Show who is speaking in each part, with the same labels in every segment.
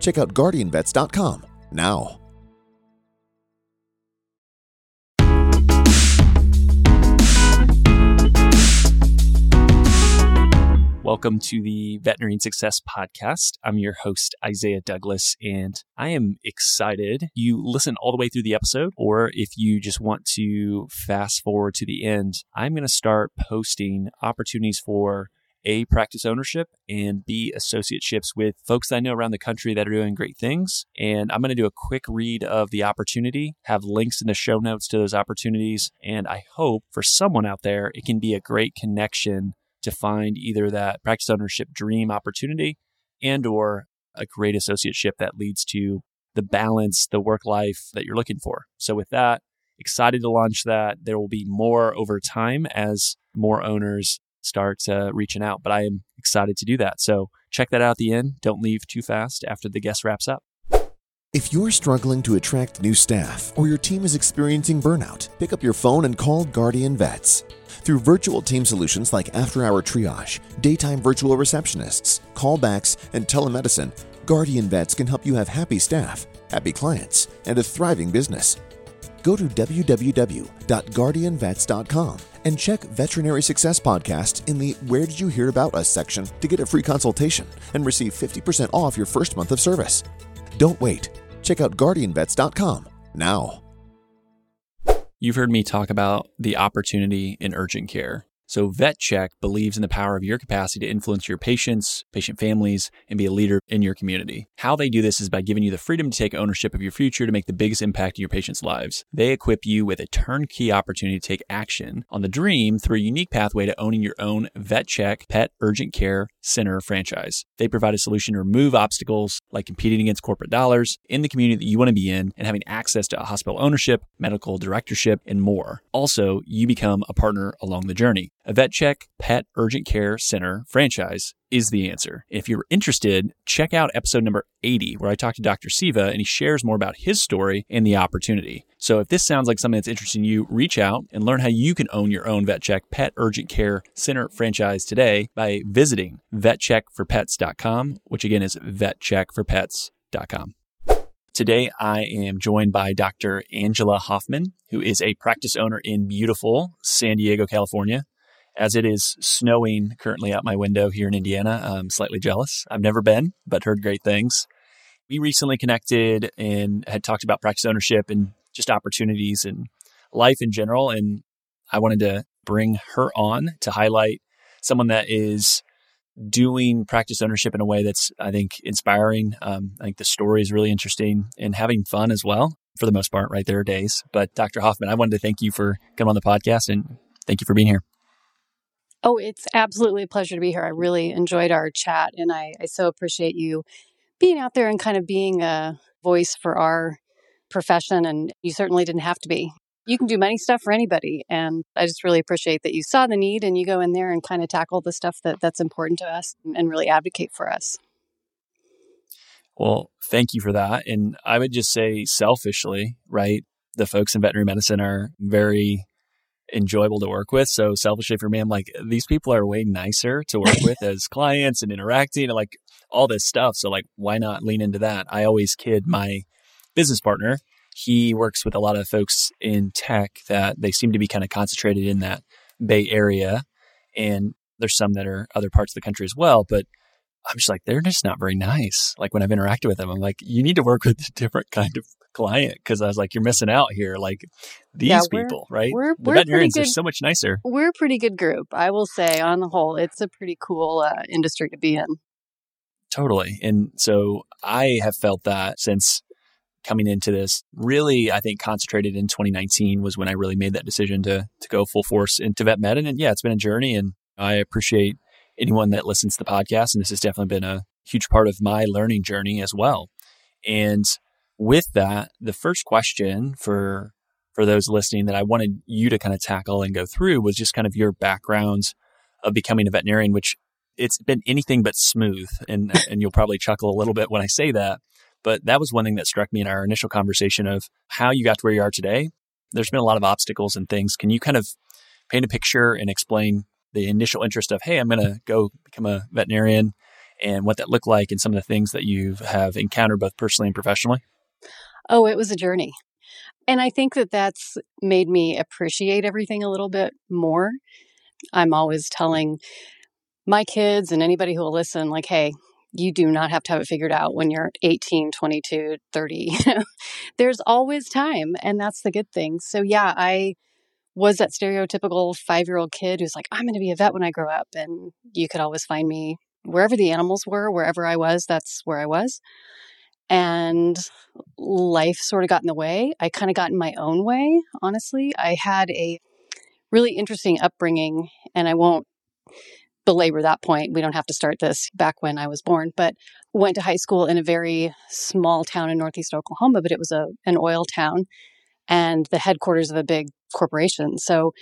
Speaker 1: Check out guardianvets.com now.
Speaker 2: Welcome to the Veterinary Success Podcast. I'm your host, Isaiah Douglas, and I am excited. You listen all the way through the episode, or if you just want to fast forward to the end, I'm going to start posting opportunities for a, practice ownership, and B, associateships with folks that I know around the country that are doing great things. And I'm going to do a quick read of the opportunity, have links in the show notes to those opportunities. And I hope for someone out there, it can be a great connection to find either that practice ownership dream opportunity and or a great associateship that leads to the balance, the work life that you're looking for. So with that, excited to launch that. There will be more over time as more owners start uh, reaching out. But I am excited to do that. So check that out at the end. Don't leave too fast after the guest wraps up.
Speaker 1: If you're struggling to attract new staff or your team is experiencing burnout, pick up your phone and call Guardian Vets. Through virtual team solutions like after hour triage, daytime virtual receptionists, callbacks, and telemedicine, Guardian Vets can help you have happy staff, happy clients, and a thriving business. Go to www.guardianvets.com and check Veterinary Success Podcast in the Where Did You Hear About Us section to get a free consultation and receive 50% off your first month of service. Don't wait. Check out guardianvets.com now.
Speaker 2: You've heard me talk about the opportunity in urgent care. So VetCheck believes in the power of your capacity to influence your patients, patient families, and be a leader in your community. How they do this is by giving you the freedom to take ownership of your future to make the biggest impact in your patients' lives. They equip you with a turnkey opportunity to take action on the dream through a unique pathway to owning your own VetCheck Pet Urgent Care Center franchise. They provide a solution to remove obstacles like competing against corporate dollars in the community that you want to be in and having access to hospital ownership, medical directorship, and more. Also, you become a partner along the journey. A VetCheck Pet Urgent Care Center franchise is the answer. If you're interested, check out episode number 80, where I talk to Dr. Siva and he shares more about his story and the opportunity. So if this sounds like something that's interesting to you, reach out and learn how you can own your own VetCheck Pet Urgent Care Center franchise today by visiting vetcheckforpets.com, which again is vetcheckforpets.com. Today, I am joined by Dr. Angela Hoffman, who is a practice owner in beautiful San Diego, California as it is snowing currently out my window here in Indiana. I'm slightly jealous. I've never been, but heard great things. We recently connected and had talked about practice ownership and just opportunities and life in general. And I wanted to bring her on to highlight someone that is doing practice ownership in a way that's, I think, inspiring. Um, I think the story is really interesting and having fun as well. For the most part, right? There days. But Dr. Hoffman, I wanted to thank you for coming on the podcast and thank you for being here.
Speaker 3: Oh, it's absolutely a pleasure to be here. I really enjoyed our chat, and I, I so appreciate you being out there and kind of being a voice for our profession. And you certainly didn't have to be. You can do many stuff for anybody, and I just really appreciate that you saw the need and you go in there and kind of tackle the stuff that that's important to us and really advocate for us.
Speaker 2: Well, thank you for that. And I would just say selfishly, right? The folks in veterinary medicine are very enjoyable to work with. So selfishly for me, I'm like, these people are way nicer to work with as clients and interacting and like all this stuff. So like, why not lean into that? I always kid my business partner. He works with a lot of folks in tech that they seem to be kind of concentrated in that Bay Area. And there's some that are other parts of the country as well. But I'm just like, they're just not very nice. Like when I've interacted with them, I'm like, you need to work with a different kind of client because I was like, you're missing out here. Like these yeah, people, right?
Speaker 3: We're,
Speaker 2: the we're veterinarians good, are so much nicer.
Speaker 3: We're a pretty good group, I will say. On the whole, it's a pretty cool uh, industry to be in.
Speaker 2: Totally, and so I have felt that since coming into this. Really, I think concentrated in 2019 was when I really made that decision to to go full force into vet med. And, and yeah, it's been a journey, and I appreciate anyone that listens to the podcast. And this has definitely been a huge part of my learning journey as well. And with that, the first question for for those listening that I wanted you to kind of tackle and go through was just kind of your background of becoming a veterinarian, which it's been anything but smooth. And and you'll probably chuckle a little bit when I say that. But that was one thing that struck me in our initial conversation of how you got to where you are today. There's been a lot of obstacles and things. Can you kind of paint a picture and explain the initial interest of, hey, I'm going to go become a veterinarian and what that looked like and some of the things that you have encountered both personally and professionally?
Speaker 3: Oh, it was a journey. And I think that that's made me appreciate everything a little bit more. I'm always telling my kids and anybody who will listen, like, hey, you do not have to have it figured out when you're 18, 22, 30. There's always time. And that's the good thing. So, yeah, I was that stereotypical five year old kid who's like, I'm going to be a vet when I grow up. And you could always find me wherever the animals were, wherever I was, that's where I was. And life sort of got in the way. I kind of got in my own way, honestly. I had a really interesting upbringing, and I won't belabor that point. We don't have to start this back when I was born, but went to high school in a very small town in northeast Oklahoma, but it was a an oil town and the headquarters of a big corporation. So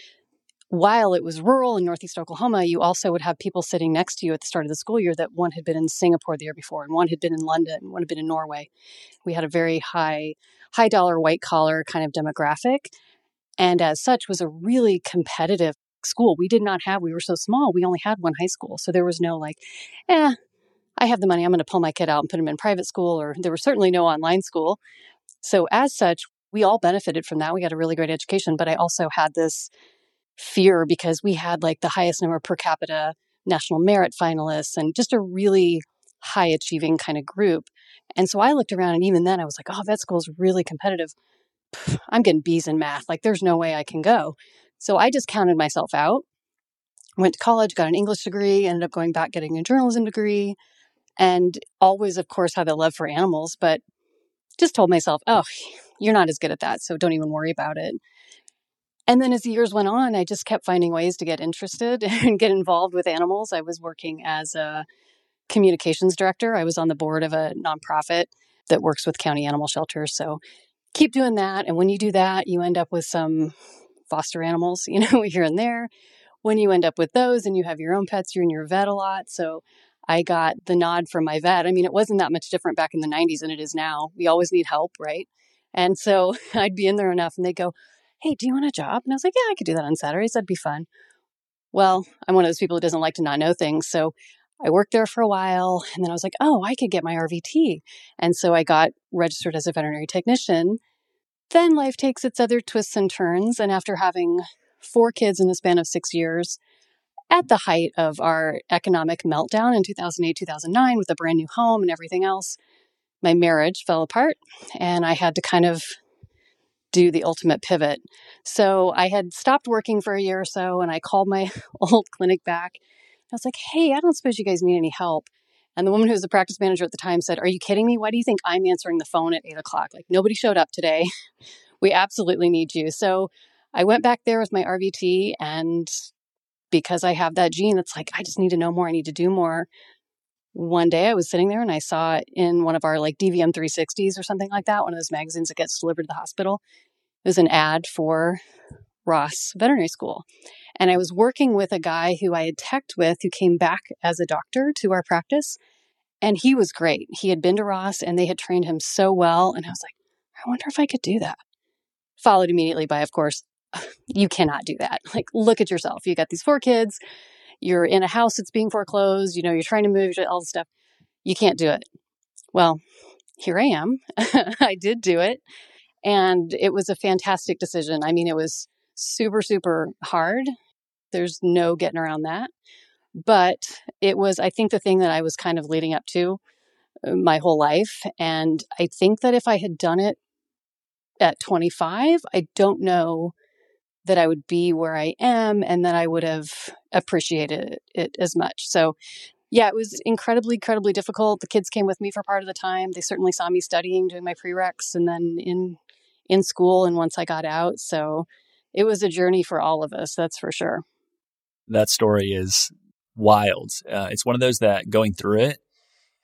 Speaker 3: while it was rural in northeast Oklahoma, you also would have people sitting next to you at the start of the school year that one had been in Singapore the year before, and one had been in London, and one had been in Norway. We had a very high, high dollar, white collar kind of demographic, and as such, was a really competitive school. We did not have. We were so small. We only had one high school, so there was no like, eh, I have the money. I'm going to pull my kid out and put him in private school, or there was certainly no online school. So as such, we all benefited from that. We got a really great education, but I also had this fear because we had like the highest number per capita national merit finalists and just a really high achieving kind of group. And so I looked around and even then I was like, oh, vet school is really competitive. I'm getting B's in math. Like there's no way I can go. So I just counted myself out. Went to college, got an English degree, ended up going back getting a journalism degree, and always, of course, had a love for animals, but just told myself, oh, you're not as good at that. So don't even worry about it. And then as the years went on, I just kept finding ways to get interested and get involved with animals. I was working as a communications director. I was on the board of a nonprofit that works with county animal shelters. So keep doing that. And when you do that, you end up with some foster animals, you know, here and there. When you end up with those and you have your own pets, you're in your vet a lot. So I got the nod from my vet. I mean, it wasn't that much different back in the 90s than it is now. We always need help, right? And so I'd be in there enough and they'd go, hey, do you want a job? And I was like, yeah, I could do that on Saturdays. That'd be fun. Well, I'm one of those people who doesn't like to not know things. So I worked there for a while and then I was like, oh, I could get my RVT. And so I got registered as a veterinary technician. Then life takes its other twists and turns. And after having four kids in the span of six years, at the height of our economic meltdown in 2008, 2009, with a brand new home and everything else, my marriage fell apart and I had to kind of do the ultimate pivot. So I had stopped working for a year or so and I called my old clinic back. I was like, hey, I don't suppose you guys need any help. And the woman who was the practice manager at the time said, Are you kidding me? Why do you think I'm answering the phone at eight o'clock? Like, nobody showed up today. we absolutely need you. So I went back there with my RVT. And because I have that gene, it's like, I just need to know more. I need to do more. One day I was sitting there and I saw in one of our like DVM 360s or something like that, one of those magazines that gets delivered to the hospital. It was an ad for Ross Veterinary School. And I was working with a guy who I had teched with who came back as a doctor to our practice. And he was great. He had been to Ross and they had trained him so well. And I was like, I wonder if I could do that. Followed immediately by, of course, you cannot do that. Like, look at yourself. You got these four kids you're in a house that's being foreclosed, you know, you're trying to move all the stuff. You can't do it. Well, here I am. I did do it. And it was a fantastic decision. I mean, it was super, super hard. There's no getting around that. But it was, I think, the thing that I was kind of leading up to uh, my whole life. And I think that if I had done it at 25, I don't know that I would be where I am and that I would have appreciated it as much. So, yeah, it was incredibly, incredibly difficult. The kids came with me for part of the time. They certainly saw me studying, doing my prereqs, and then in in school. And once I got out, so it was a journey for all of us. That's for sure.
Speaker 2: That story is wild. Uh, it's one of those that going through it,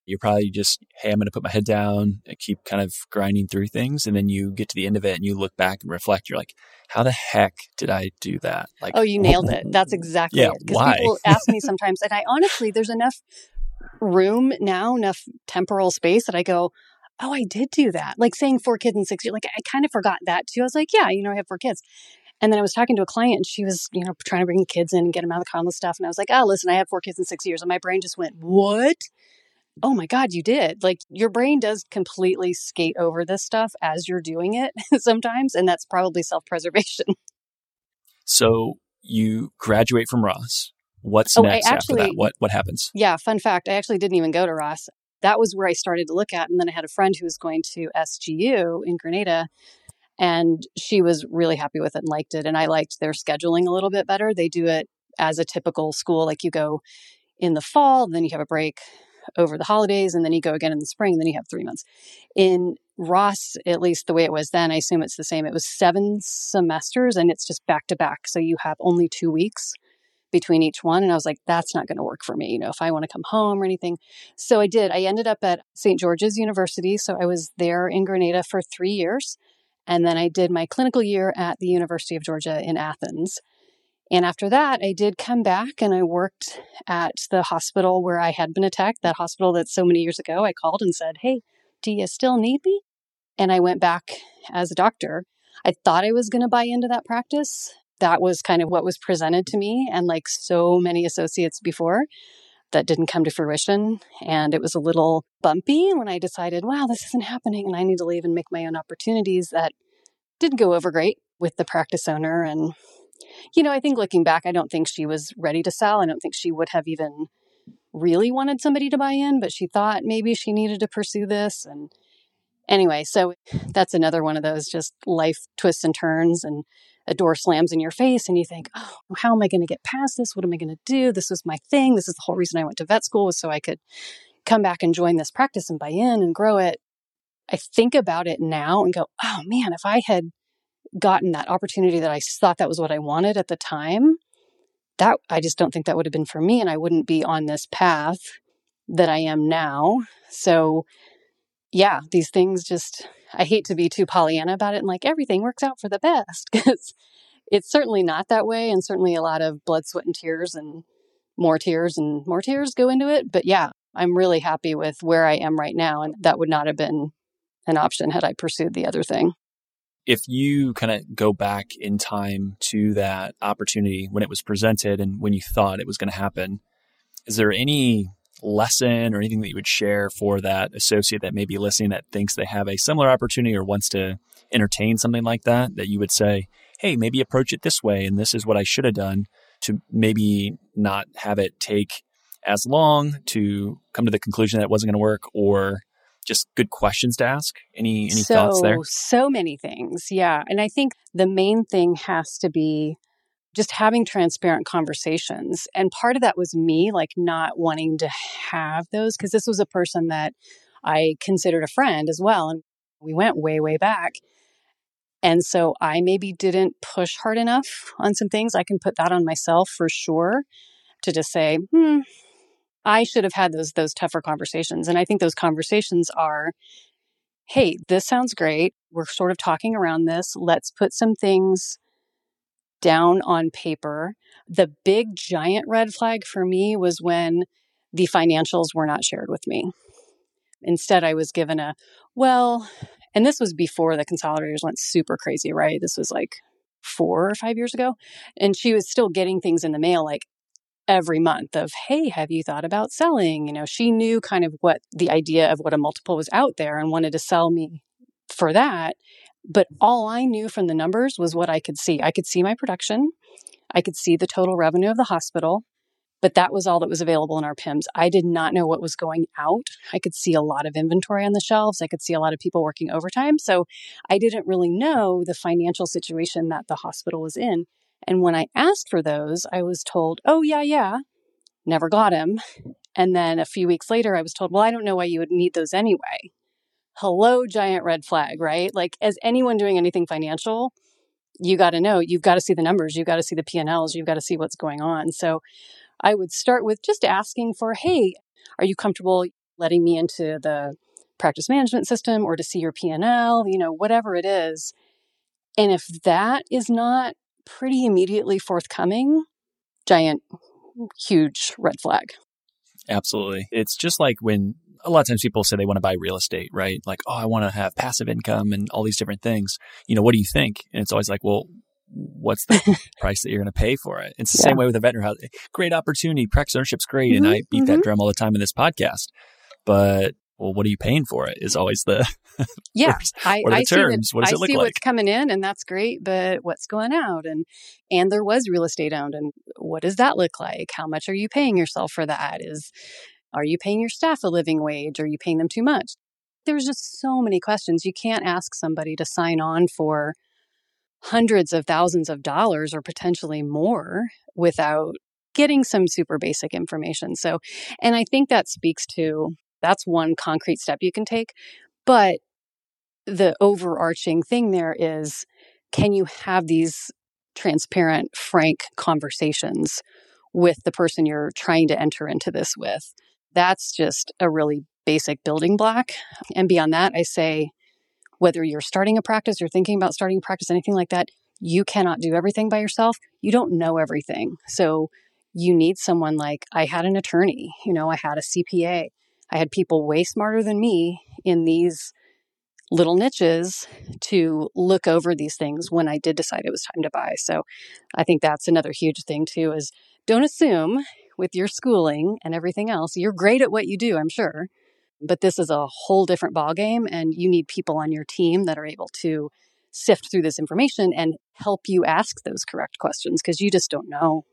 Speaker 2: You're probably just, hey, I'm going to put my head down and keep kind of grinding through things. And then you get to the end of it and you look back and reflect. You're like, how the heck did I do that? Like,
Speaker 3: oh, you nailed it. That's exactly
Speaker 2: yeah,
Speaker 3: it. Because
Speaker 2: why?
Speaker 3: people ask me sometimes, and I honestly, there's enough room now, enough temporal space that I go, oh, I did do that. Like saying four kids in six years, like I kind of forgot that too. I was like, yeah, you know, I have four kids. And then I was talking to a client and she was, you know, trying to bring the kids in and get them out of the car and stuff. And I was like, oh, listen, I had four kids in six years. And my brain just went, what? Oh my God, you did. Like your brain does completely skate over this stuff as you're doing it sometimes. And that's probably self preservation.
Speaker 2: So you graduate from Ross. What's
Speaker 3: Oh,
Speaker 2: next
Speaker 3: I
Speaker 2: after that? What what happens?
Speaker 3: Yeah, fun fact. I actually didn't even go to Ross. That was where I started to look at. And then I had a friend who was going to SGU in Grenada, and she was really happy with it and liked it. And I liked their scheduling a little bit better. They do it as a typical school, like you go in the fall, then you have a break over the holidays, and then you go again in the spring, then you have three months. In Ross, at least the way it was then, I assume it's the same. It was seven semesters and it's just back to back. So you have only two weeks between each one. And I was like, that's not going to work for me, you know, if I want to come home or anything. So I did. I ended up at St. George's University. So I was there in Grenada for three years. And then I did my clinical year at the University of Georgia in Athens. And after that, I did come back and I worked at the hospital where I had been attacked, that hospital that so many years ago I called and said, Hey, do you still need me? And I went back as a doctor. I thought I was going to buy into that practice. That was kind of what was presented to me. And like so many associates before, that didn't come to fruition. And it was a little bumpy when I decided, wow, this isn't happening and I need to leave and make my own opportunities. That didn't go over great with the practice owner. And, you know, I think looking back, I don't think she was ready to sell. I don't think she would have even really wanted somebody to buy in, but she thought maybe she needed to pursue this. And anyway, so that's another one of those just life twists and turns and a door slams in your face and you think, oh, how am I going to get past this? What am I going to do? This was my thing. This is the whole reason I went to vet school was so I could come back and join this practice and buy in and grow it. I think about it now and go, oh man, if I had gotten that opportunity that I thought that was what I wanted at the time, that I just don't think that would have been for me and I wouldn't be on this path that I am now. So yeah, these things just I hate to be too Pollyanna about it and like everything works out for the best because it's certainly not that way. And certainly a lot of blood, sweat, and tears and more tears and more tears go into it. But yeah, I'm really happy with where I am right now. And that would not have been an option had I pursued the other thing.
Speaker 2: If you kind of go back in time to that opportunity when it was presented and when you thought it was going to happen, is there any lesson or anything that you would share for that associate that may be listening that thinks they have a similar opportunity or wants to entertain something like that that you would say hey maybe approach it this way and this is what i should have done to maybe not have it take as long to come to the conclusion that it wasn't going to work or just good questions to ask any any
Speaker 3: so,
Speaker 2: thoughts there
Speaker 3: So many things. Yeah. And I think the main thing has to be just having transparent conversations. And part of that was me, like not wanting to have those, because this was a person that I considered a friend as well. And we went way, way back. And so I maybe didn't push hard enough on some things. I can put that on myself for sure to just say, hmm, I should have had those those tougher conversations. And I think those conversations are, hey, this sounds great. We're sort of talking around this. Let's put some things down on paper. The big giant red flag for me was when the financials were not shared with me. Instead, I was given a, well, and this was before the consolidators went super crazy, right? This was like four or five years ago. And she was still getting things in the mail like every month of, hey, have you thought about selling? You know, she knew kind of what the idea of what a multiple was out there and wanted to sell me for that. But all I knew from the numbers was what I could see. I could see my production, I could see the total revenue of the hospital, but that was all that was available in our PIMS. I did not know what was going out. I could see a lot of inventory on the shelves, I could see a lot of people working overtime. So I didn't really know the financial situation that the hospital was in. And when I asked for those, I was told, oh, yeah, yeah, never got them. And then a few weeks later, I was told, well, I don't know why you would need those anyway. Hello giant red flag right? Like as anyone doing anything financial you got to know you've got to see the numbers you've got to see the p&l's you've got to see what's going on. So i would start with just asking for hey are you comfortable letting me into the practice management system or to see your P&L, you know, whatever it is. And if that is not pretty immediately forthcoming, giant, huge red flag.
Speaker 2: Absolutely. It's just like when a lot of times people say they want to buy real estate, right? Like, oh, I want to have passive income and all these different things. You know, what do you think? And it's always like, well, what's the price that you're going to pay for it? It's the yeah. same way with a veterinary house. Great opportunity. Practice ownership's great. Mm-hmm, and I beat mm-hmm. that drum all the time in this podcast. But well, what are you paying for it? Is always the
Speaker 3: yeah. I,
Speaker 2: what are the
Speaker 3: I
Speaker 2: terms?
Speaker 3: See
Speaker 2: what does
Speaker 3: I
Speaker 2: it look
Speaker 3: see
Speaker 2: like?
Speaker 3: what's coming in, and that's great. But what's going out? And and there was real estate owned, and what does that look like? How much are you paying yourself for that? Is are you paying your staff a living wage? Are you paying them too much? There's just so many questions. You can't ask somebody to sign on for hundreds of thousands of dollars or potentially more without getting some super basic information. So, and I think that speaks to that's one concrete step you can take. But the overarching thing there is can you have these transparent, frank conversations with the person you're trying to enter into this with? That's just a really basic building block. And beyond that, I say whether you're starting a practice or thinking about starting a practice, anything like that, you cannot do everything by yourself. You don't know everything. So you need someone like I had an attorney, you know, I had a CPA, I had people way smarter than me in these little niches to look over these things when I did decide it was time to buy. So I think that's another huge thing too is don't assume with your schooling and everything else. You're great at what you do, I'm sure, but this is a whole different ballgame, and you need people on your team that are able to sift through this information and help you ask those correct questions because you just don't know.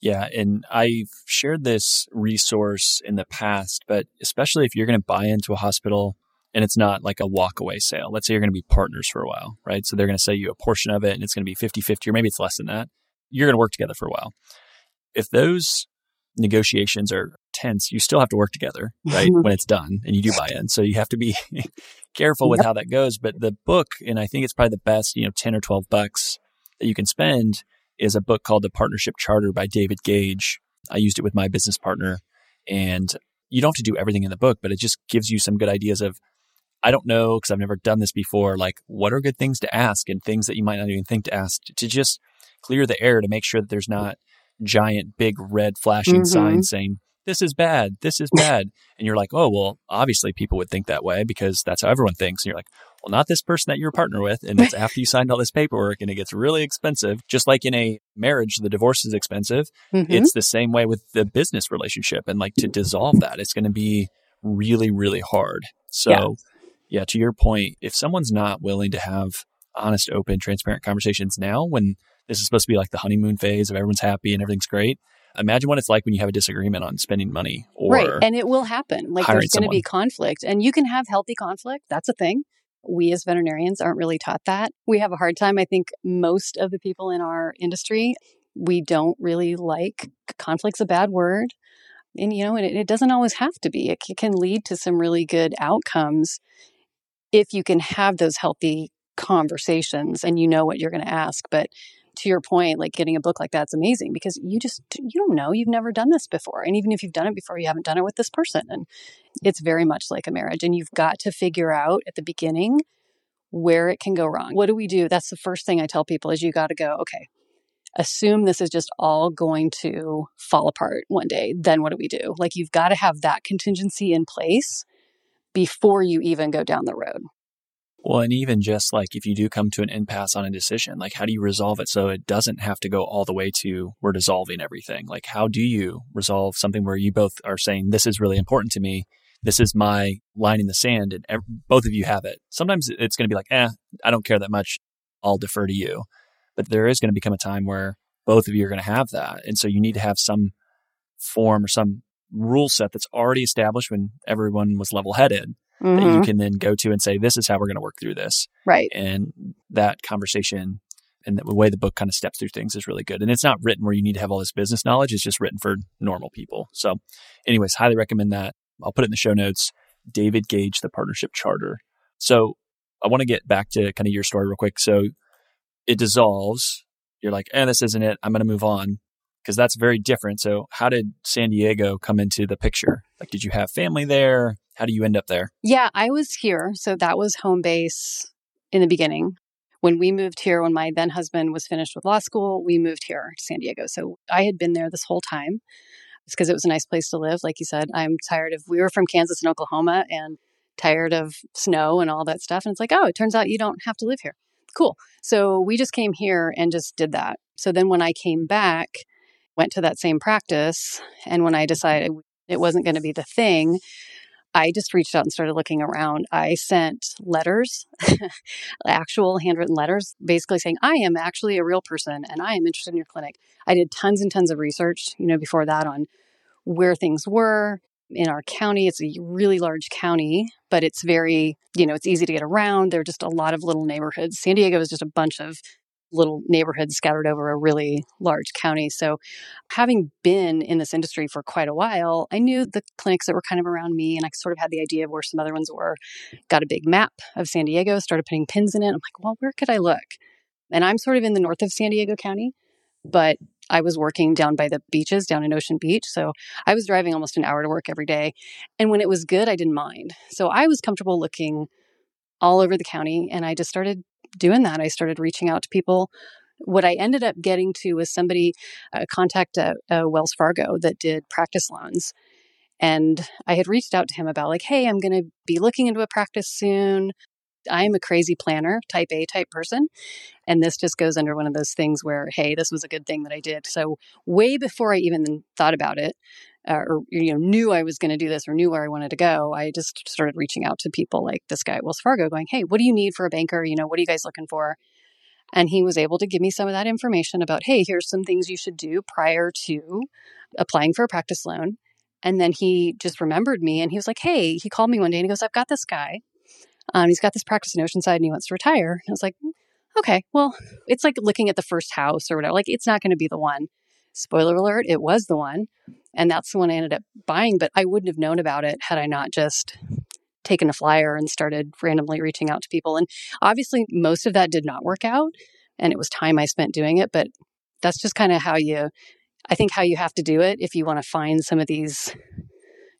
Speaker 2: Yeah, and I've shared this resource in the past, but especially if you're going to buy into a hospital and it's not like a walkaway sale. Let's say you're going to be partners for a while, right? So they're going to sell you a portion of it and it's going to be 50 50, or maybe it's less than that. You're going to work together for a while if those negotiations are tense, you still have to work together, right? when it's done and you do buy in. So you have to be careful with yep. how that goes. But the book, and I think it's probably the best, you know, 10 or 12 bucks that you can spend is a book called The Partnership Charter by David Gage. I used it with my business partner and you don't have to do everything in the book, but it just gives you some good ideas of, I don't know, because I've never done this before, like what are good things to ask and things that you might not even think to ask to just clear the air to make sure that there's not giant, big red flashing mm-hmm. sign saying, this is bad, this is bad. and you're like, oh, well, obviously people would think that way because that's how everyone thinks. And you're like, well, not this person that you're a partner with. And it's after you signed all this paperwork and it gets really expensive. Just like in a marriage, the divorce is expensive. Mm-hmm. It's the same way with the business relationship. And like to dissolve that, it's going to be really, really hard. So, yeah. yeah, to your point, if someone's not willing to have honest, open, transparent conversations now when this is supposed to be like the honeymoon phase of everyone's happy and everything's great. Imagine what it's like when you have a disagreement on spending money or
Speaker 3: right, and it will happen. Like there's going to be conflict, and you can have healthy conflict. That's a thing. We as veterinarians aren't really taught that. We have a hard time. I think most of the people in our industry we don't really like conflict's a bad word and you know it, it doesn't always have to be it can lead to some really good outcomes if you can have those healthy conversations and you know what you're going to ask but to your point, like getting a book like that's amazing because you just you don't know you've never done this before, and even if you've done it before, you haven't done it with this person, and it's very much like a marriage, and you've got to figure out at the beginning where it can go wrong. What do we do? That's the first thing I tell people is you got to go okay. Assume this is just all going to fall apart one day. Then what do we do? Like you've got to have that contingency in place before you even go down the road.
Speaker 2: Well, and even just like if you do come to an impasse on a decision, like how do you resolve it so it doesn't have to go all the way to we're dissolving everything? Like, how do you resolve something where you both are saying, this is really important to me? This is my line in the sand, and ev- both of you have it. Sometimes it's going to be like, eh, I don't care that much. I'll defer to you. But there is going to become a time where both of you are going to have that. And so you need to have some form or some rule set that's already established when everyone was level headed mm-hmm. that you mm-hmm. can then go to and say, this is how we're going to work through this.
Speaker 3: Right.
Speaker 2: And that conversation and the way the book kind of steps through things is really good. And it's not written where you need to have all this business knowledge. It's just written for normal people. So anyways, highly recommend that. I'll put it in the show notes. David Gage, the partnership charter. So I want to get back to kind of your story real quick. So it dissolves. You're like, eh, this isn't it. I'm going to move on. because that's very different. So, how did San Diego come into the picture? Like, did you have family there? How do you end up there?
Speaker 3: Yeah, I was here. So, that was home base in the beginning. When we moved here, when my then husband was finished with law school, we moved here to San Diego. So, I had been there this whole time. Because it was a nice place to live. Like you said, I'm tired of, we were from Kansas and Oklahoma and tired of snow and all that stuff. And it's like, oh, it turns out you don't have to live here. Cool. So we just came here and just did that. So then when I came back, went to that same practice. And when I decided it wasn't going to be the thing, I just reached out and started looking around. I sent letters, actual handwritten letters, basically saying, I am actually a real person and I am interested in your clinic. I did tons and tons of research, you know, before that on where things were in our county. It's a really large county, but it's very, you know, it's easy to get around. There are just a lot of little neighborhoods. San Diego is just a bunch of little neighborhoods scattered over a really large county. So, having been in this industry for quite a while, I knew the clinics that were kind of around me, and I sort of had the idea of where some other ones were. Got a big map of San Diego, started putting pins in it. I'm like, well, where could I look? And I'm sort of in the north of San Diego County, but I was working down by the beaches down in Ocean Beach. So I was driving almost an hour to work every day. And when it was good, I didn't mind. So I was comfortable looking all over the county and I just started doing that. I started reaching out to people. What I ended up getting to was somebody, a contact at Wells Fargo that did practice loans. And I had reached out to him about, like, hey, I'm going to be looking into a practice soon. I'm a crazy planner, type A type person. And this just goes under one of those things where, hey, this was a good thing that I did. So, way before I even thought about it, uh, or you know knew I was going to do this or knew where I wanted to go, I just started reaching out to people like this guy at Wells Fargo, going, "Hey, what do you need for a banker? You know, what are you guys looking for?" And he was able to give me some of that information about, "Hey, here's some things you should do prior to applying for a practice loan." And then he just remembered me, and he was like, "Hey," he called me one day and he goes, "I've got this guy. Um, he's got this practice in Oceanside, and he wants to retire." I was like, "Okay, well, it's like looking at the first house or whatever. Like, it's not going to be the one." Spoiler alert, it was the one. And that's the one I ended up buying, but I wouldn't have known about it had I not just taken a flyer and started randomly reaching out to people. And obviously, most of that did not work out. And it was time I spent doing it. But that's just kind of how you, I think, how you have to do it if you want to find some of these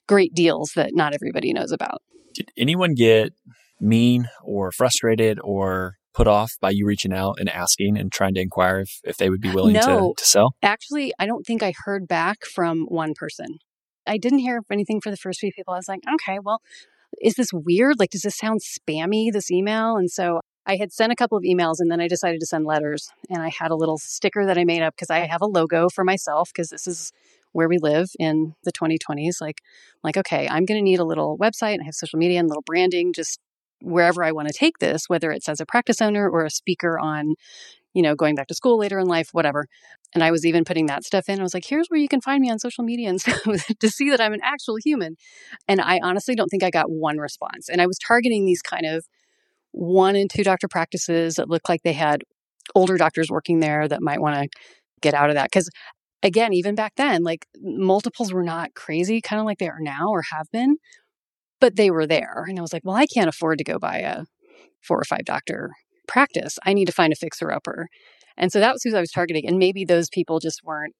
Speaker 3: great deals that not everybody knows about.
Speaker 2: Did anyone get mean or frustrated or put off by you reaching out and asking and trying to inquire if, if they would be willing
Speaker 3: no,
Speaker 2: to, to sell?
Speaker 3: Actually, I don't think I heard back from one person. I didn't hear anything for the first few people. I was like, okay, well, is this weird? Like, does this sound spammy, this email? And so I had sent a couple of emails and then I decided to send letters. And I had a little sticker that I made up because I have a logo for myself because this is where we live in the 2020s. Like, like, okay, I'm going to need a little website. I have social media and little branding just wherever I want to take this, whether it's as a practice owner or a speaker on, you know, going back to school later in life, whatever. And I was even putting that stuff in. I was like, here's where you can find me on social media and stuff to see that I'm an actual human. And I honestly don't think I got one response. And I was targeting these kind of one and two doctor practices that looked like they had older doctors working there that might want to get out of that. Because again, even back then, like multiples were not crazy, kind of like they are now or have been but they were there. And I was like, well, I can't afford to go buy a four or five doctor practice. I need to find a fixer upper. And so that was who I was targeting. And maybe those people just weren't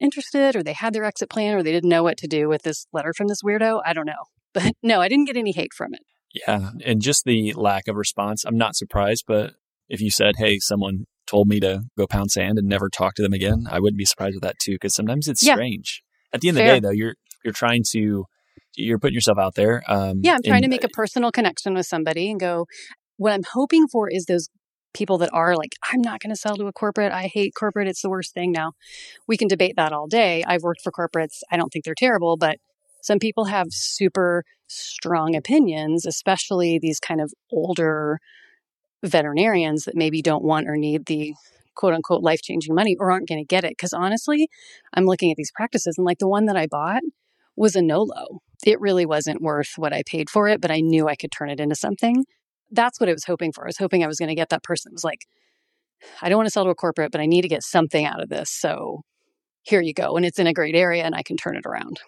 Speaker 3: interested or they had their exit plan or they didn't know what to do with this letter from this weirdo. I don't know. But no, I didn't get any hate from it.
Speaker 2: Yeah. And just the lack of response, I'm not surprised. But if you said, hey, someone told me to go pound sand and never talk to them again, I wouldn't be surprised with that too. Cause sometimes it's yeah. strange. At the end Fair. of the day, though, you're, you're trying to you're putting yourself out there.
Speaker 3: Um, yeah, I'm trying to make a personal connection with somebody and go. What I'm hoping for is those people that are like, I'm not going to sell to a corporate. I hate corporate. It's the worst thing now. We can debate that all day. I've worked for corporates. I don't think they're terrible, but some people have super strong opinions, especially these kind of older veterinarians that maybe don't want or need the quote unquote life changing money or aren't going to get it. Because honestly, I'm looking at these practices and like the one that I bought was a no low it really wasn't worth what I paid for it, but I knew I could turn it into something. That's what I was hoping for. I was hoping I was going to get that person that was like, I don't want to sell to a corporate, but I need to get something out of this. So here you go. And it's in a great area and I can turn it around.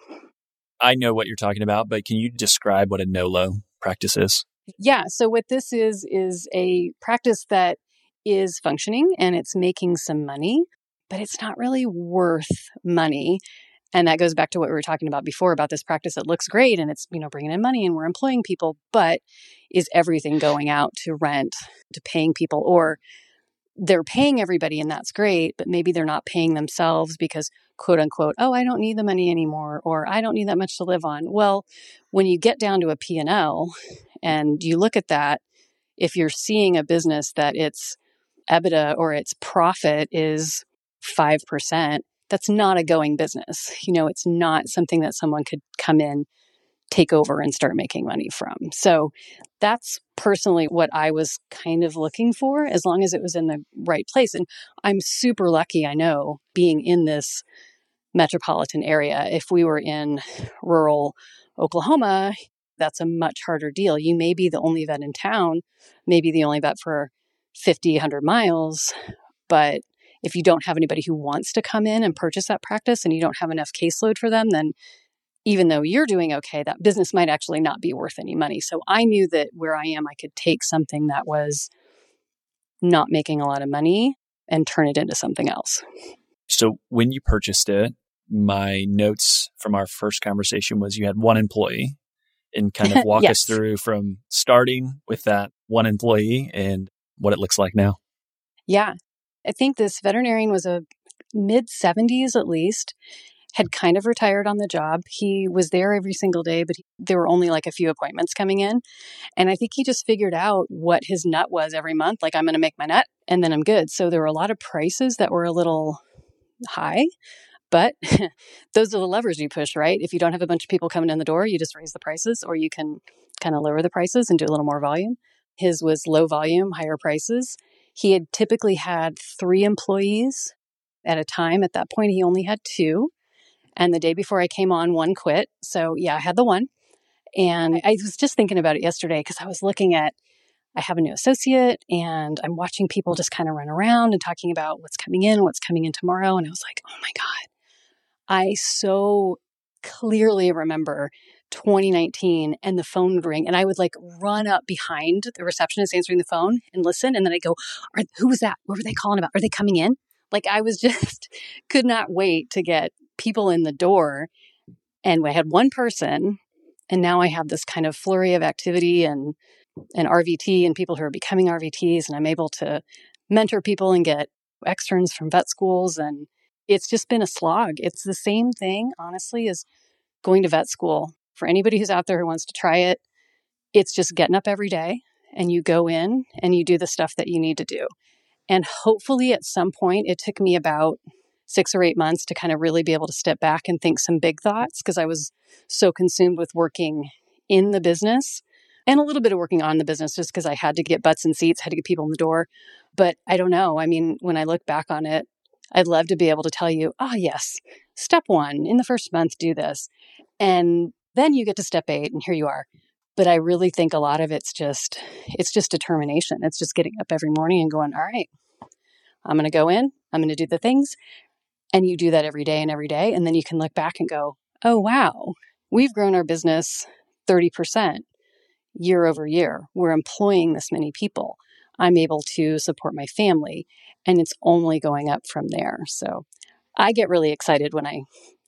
Speaker 2: I know what you're talking about, but can you describe what a no low practice is?
Speaker 3: Yeah. So what this is, is a practice that is functioning and it's making some money, but it's not really worth money. And that goes back to what we were talking about before about this practice. that looks great and it's, you know, bringing in money and we're employing people, but is everything going out to rent, to paying people or they're paying everybody and that's great, but maybe they're not paying themselves because quote unquote, oh, I don't need the money anymore or I don't need that much to live on. Well, when you get down to a P&L and you look at that, if you're seeing a business that its EBITDA or its profit is 5%, that's not a going business. You know, it's not something that someone could come in take over and start making money from. So that's personally what I was kind of looking for, as long as it was in the right place. And I'm super lucky, I know, being in this metropolitan area. If we were in rural Oklahoma, that's a much harder deal. You may be the only vet in town, maybe the only vet for 50, 100 miles, but if you don't have anybody who wants to come in and purchase that practice and you don't have enough caseload for them, then even though you're doing okay, that business might actually not be worth any money. So I knew that where I am, I could take something that was not making a lot of money and turn it into something else.
Speaker 2: So when you purchased it, my notes from our first conversation was you had one employee and kind of walk
Speaker 3: yes.
Speaker 2: us through from starting with that one employee and what it looks like now.
Speaker 3: Yeah. I think this veterinarian was a mid 70s at least had kind of retired on the job. He was there every single day, but he, there were only like a few appointments coming in. And I think he just figured out what his nut was every month. Like, I'm going to make my nut and then I'm good. So there were a lot of prices that were a little high. But those are the levers you push, right? If you don't have a bunch of people coming in the door, you just raise the prices, or you can kind of lower the prices and do a little more volume. His was low volume, higher prices. He had typically had three employees at a time. At that point, he only had two. And the day before I came on, one quit. So yeah, I had the one. And I was just thinking about it yesterday because I was looking at, I have a new associate and I'm watching people just kind of run around and talking about what's coming in, what's coming in tomorrow. And I was like, oh my God, I so clearly remember 2019 and the phone would ring and I would like run up behind the receptionist answering the phone and listen. And then I'd go, who was that? What were they calling about? Are they coming in? Like I was just could not wait to get people in the door. And I had one person, and now I have this kind of flurry of activity and and RVT and people who are becoming RVTs, and I'm able to mentor people and get externs from vet schools. And it's just been a slog. It's the same thing, honestly, as going to vet school. For anybody who's out there who wants to try it, it's just getting up every day and you go in and you do the stuff that you need to do. And hopefully, at some point, it took me about six or eight months to kind of really be able to step back and think some big thoughts because I was so consumed with working in the business and a little bit of working on the business just because I had to get butts and seats, had to get people in the door. But I don't know. I mean, when I look back on it, I'd love to be able to tell you, oh, yes, step one in the first month, do this. And then you get to step eight, and here you are. But I really think a lot of it's just, it's just determination. It's just getting up every morning and going, all right, I'm going to go in, I'm going to do the things. And you do that every day and every day. And then you can look back and go, oh, wow, we've grown our business 30% year over year. We're employing this many people. I'm able to support my family. And it's only going up from there. So I get really excited when I,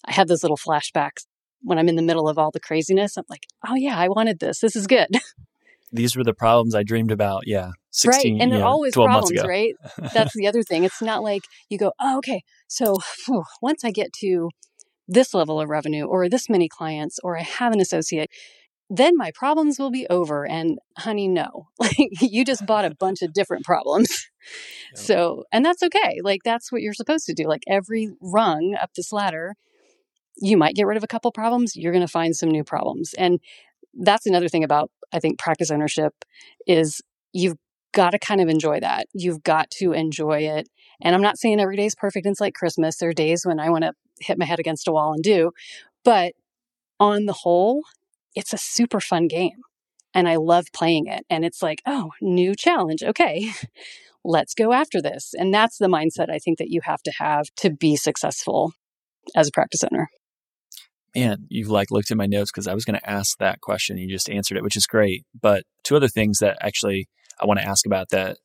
Speaker 3: I have those little flashbacks when I'm in the middle of all the craziness. I'm like, oh, yeah, I wanted this. This is good.
Speaker 2: These were the problems I dreamed about. Yeah. 16,
Speaker 3: right. And they're
Speaker 2: yeah,
Speaker 3: always problems, right? That's the other thing. It's not like you go, oh, okay, so whew, once I get to this level of revenue or this many clients or I have an associate, then my problems will be over. And honey, no, like you just bought a bunch of different problems. Yep. So, and that's okay. Like that's what you're supposed to do. Like every rung up this ladder, you might get rid of a couple problems. You're going to find some new problems. And that's another thing about, I think, practice ownership is you've got to kind of enjoy that. You've got to enjoy it. And I'm not saying every day is perfect it's like Christmas. There are days when I want to hit my head against a wall and do. But on the whole, it's a super fun game. And I love playing it. And it's like, oh, new challenge. Okay, let's go after this. And that's the mindset I think that you have to have to be successful as a practice owner.
Speaker 2: Man, you've like looked at my notes because I was going to ask that question. You just answered it, which is great. But two other things that actually I want to ask about that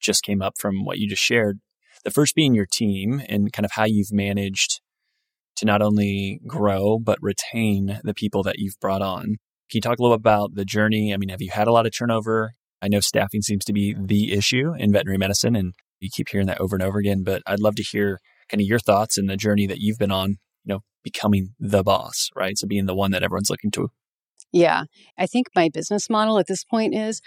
Speaker 2: just came up from what you just shared. The first being your team and kind of how you've managed to not only grow, but retain the people that you've brought on. Can you talk a little about the journey? I mean, have you had a lot of turnover? I know staffing seems to be the issue in veterinary medicine, and you keep hearing that over and over again, but I'd love to hear kind of your thoughts and the journey that you've been on, know, becoming the boss, right? So being the one that everyone's looking to.
Speaker 3: Yeah. I think my business model at this point is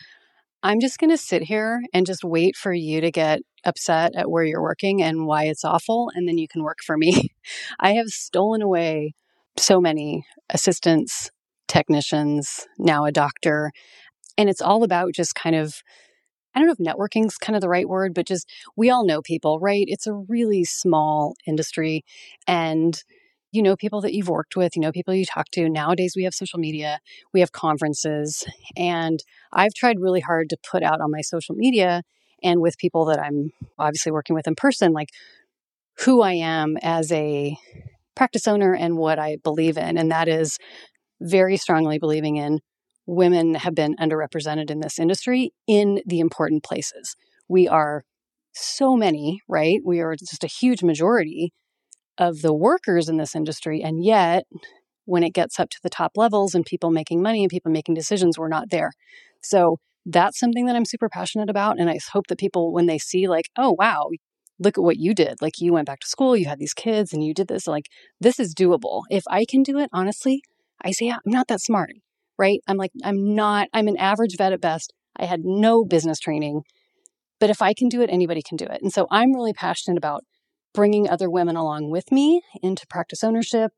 Speaker 3: I'm just going to sit here and just wait for you to get upset at where you're working and why it's awful. And then you can work for me. I have stolen away so many assistants, technicians, now a doctor. And it's all about just kind of, I don't know if networking is kind of the right word, but just we all know people, right? It's a really small industry. And you know people that you've worked with, you know people you talk to. Nowadays, we have social media, we have conferences, and I've tried really hard to put out on my social media and with people that I'm obviously working with in person, like who I am as a practice owner and what I believe in. And that is very strongly believing in women have been underrepresented in this industry in the important places. We are so many, right? We are just a huge majority of the workers in this industry. And yet, when it gets up to the top levels and people making money and people making decisions, we're not there. So that's something that I'm super passionate about. And I hope that people, when they see, like, oh, wow, look at what you did. Like, you went back to school, you had these kids, and you did this. Like, this is doable. If I can do it, honestly, I say, yeah, I'm not that smart, right? I'm like, I'm not, I'm an average vet at best. I had no business training. But if I can do it, anybody can do it. And so I'm really passionate about bringing other women along with me into practice ownership.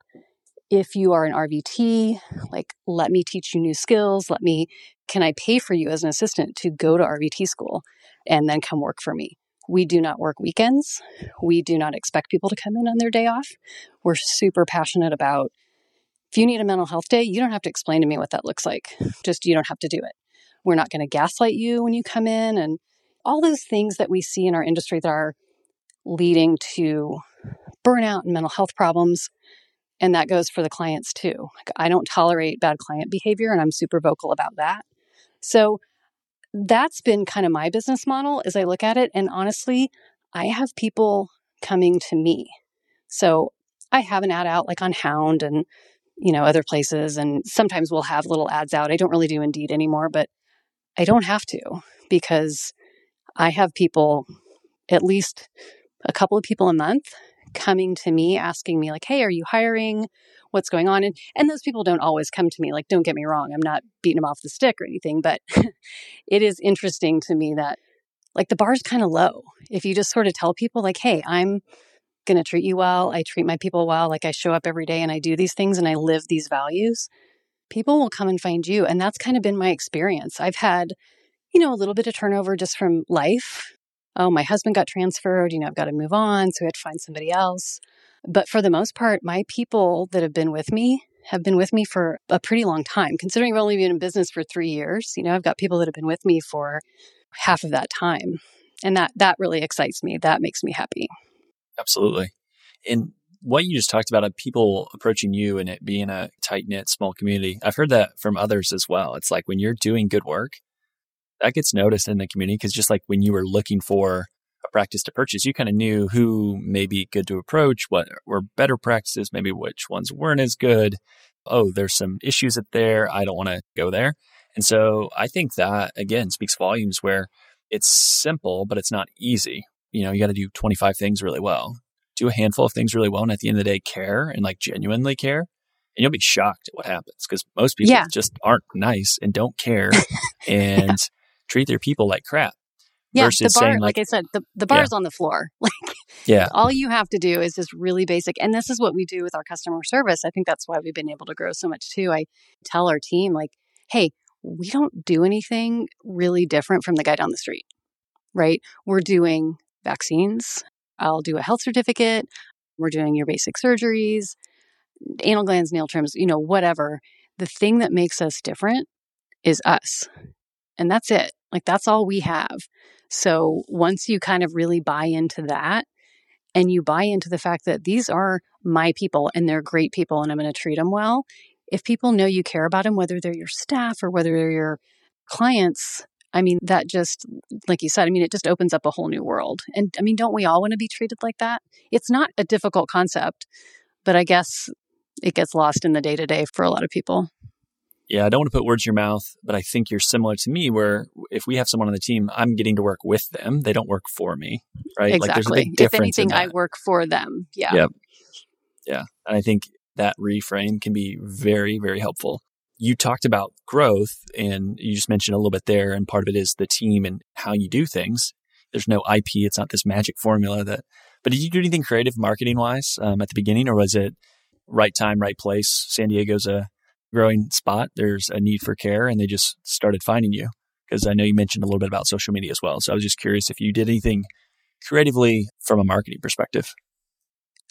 Speaker 3: If you are an RVT, like let me teach you new skills. Let me, can I pay for you as an assistant to go to RVT school and then come work for me? We do not work weekends. We do not expect people to come in on their day off. We're super passionate about if you need a mental health day, you don't have to explain to me what that looks like. Just you don't have to do it. We're not going to gaslight you when you come in and all those things that we see in our industry that are leading to burnout and mental health problems. And that goes for the clients too. I don't tolerate bad client behavior, and I'm super vocal about that. So that's been kind of my business model as I look at it. And honestly, I have people coming to me. So I have an ad out like on Hound and you know other places, and sometimes we'll have little ads out. I don't really do Indeed anymore, but I don't have to because I have people at least a couple of people a month coming to me asking me like hey are you hiring? What's going on? And and those people don't always come to me like don't get me wrong i'm not beating them off the stick or anything but it is interesting to me that like the bar's kind of low. If you just sort of tell people like hey i'm going to treat you well i treat my people well like i show up every day and i do these things and i live these values people will come and find you and that's kind of been my experience. I've had you know a little bit of turnover just from life oh, my husband got transferred, you know, I've got to move on. So we had to find somebody else. But for the most part, my people that have been with me have been with me for a pretty long time. Considering I've only been in business for three years, you know, I've got people that have been with me for half of that time. And that that really excites me. That makes me happy.
Speaker 2: Absolutely. And what you just talked about of people approaching you and it being a tight knit small community, I've heard that from others as well. It's like when you're doing good work, that gets noticed in the community because just like when you were looking for a practice to purchase, you kind of knew who may be good to approach, what were better practices, maybe which ones weren't as good. Oh, there's some issues at there. I don't want to go there. And so I think that again speaks volumes where it's simple, but it's not easy. You know, you got to do 25 things really well, do a handful of things really well. And at the end of the day, care and like genuinely care. And you'll be shocked at what happens because most people yeah. just aren't nice and don't care. And treat their people like crap.
Speaker 3: Yeah, the bar, like, like, I said, the, the bar's yeah. on the floor. Like,
Speaker 2: yeah,
Speaker 3: all you have to do is just really basic. And this is what we do with our customer service. I think that's why we've been able to grow so much too. I tell our team, like, hey, we don't do anything really different from the guy down the street, right? We're doing vaccines. I'll do a health certificate. We're doing your basic surgeries, anal glands, nail trims, you know, whatever. The thing that makes us different is us. And that's it. Like that's all we have. So once you kind of really buy into that and you buy into the fact that these are my people and they're great people and I'm going to treat them well, if people know you care about them, whether they're your staff or whether they're your clients, I mean, that just, like you said, I mean, it just opens up a whole new world. And I mean, don't we all want to be treated like that? It's not a difficult concept, but I guess it gets lost in the day to day for a lot of people.
Speaker 2: Yeah, I don't want to put words in your mouth, but I think you're similar to me where if we have someone on the team, I'm getting to work with them. They don't work for me, right?
Speaker 3: Exactly. Like there's a big difference. If anything, I work for them. Yeah.
Speaker 2: Yep. Yeah. And I think that reframe can be very, very helpful. You talked about growth and you just mentioned a little bit there, and part of it is the team and how you do things. There's no IP. It's not this magic formula that, but did you do anything creative marketing wise um, at the beginning or was it right time, right place? San Diego's a growing spot. There's a need for care and they just started finding you because I know you mentioned a little bit about social media as well. So I was just curious if you did anything creatively from a marketing perspective.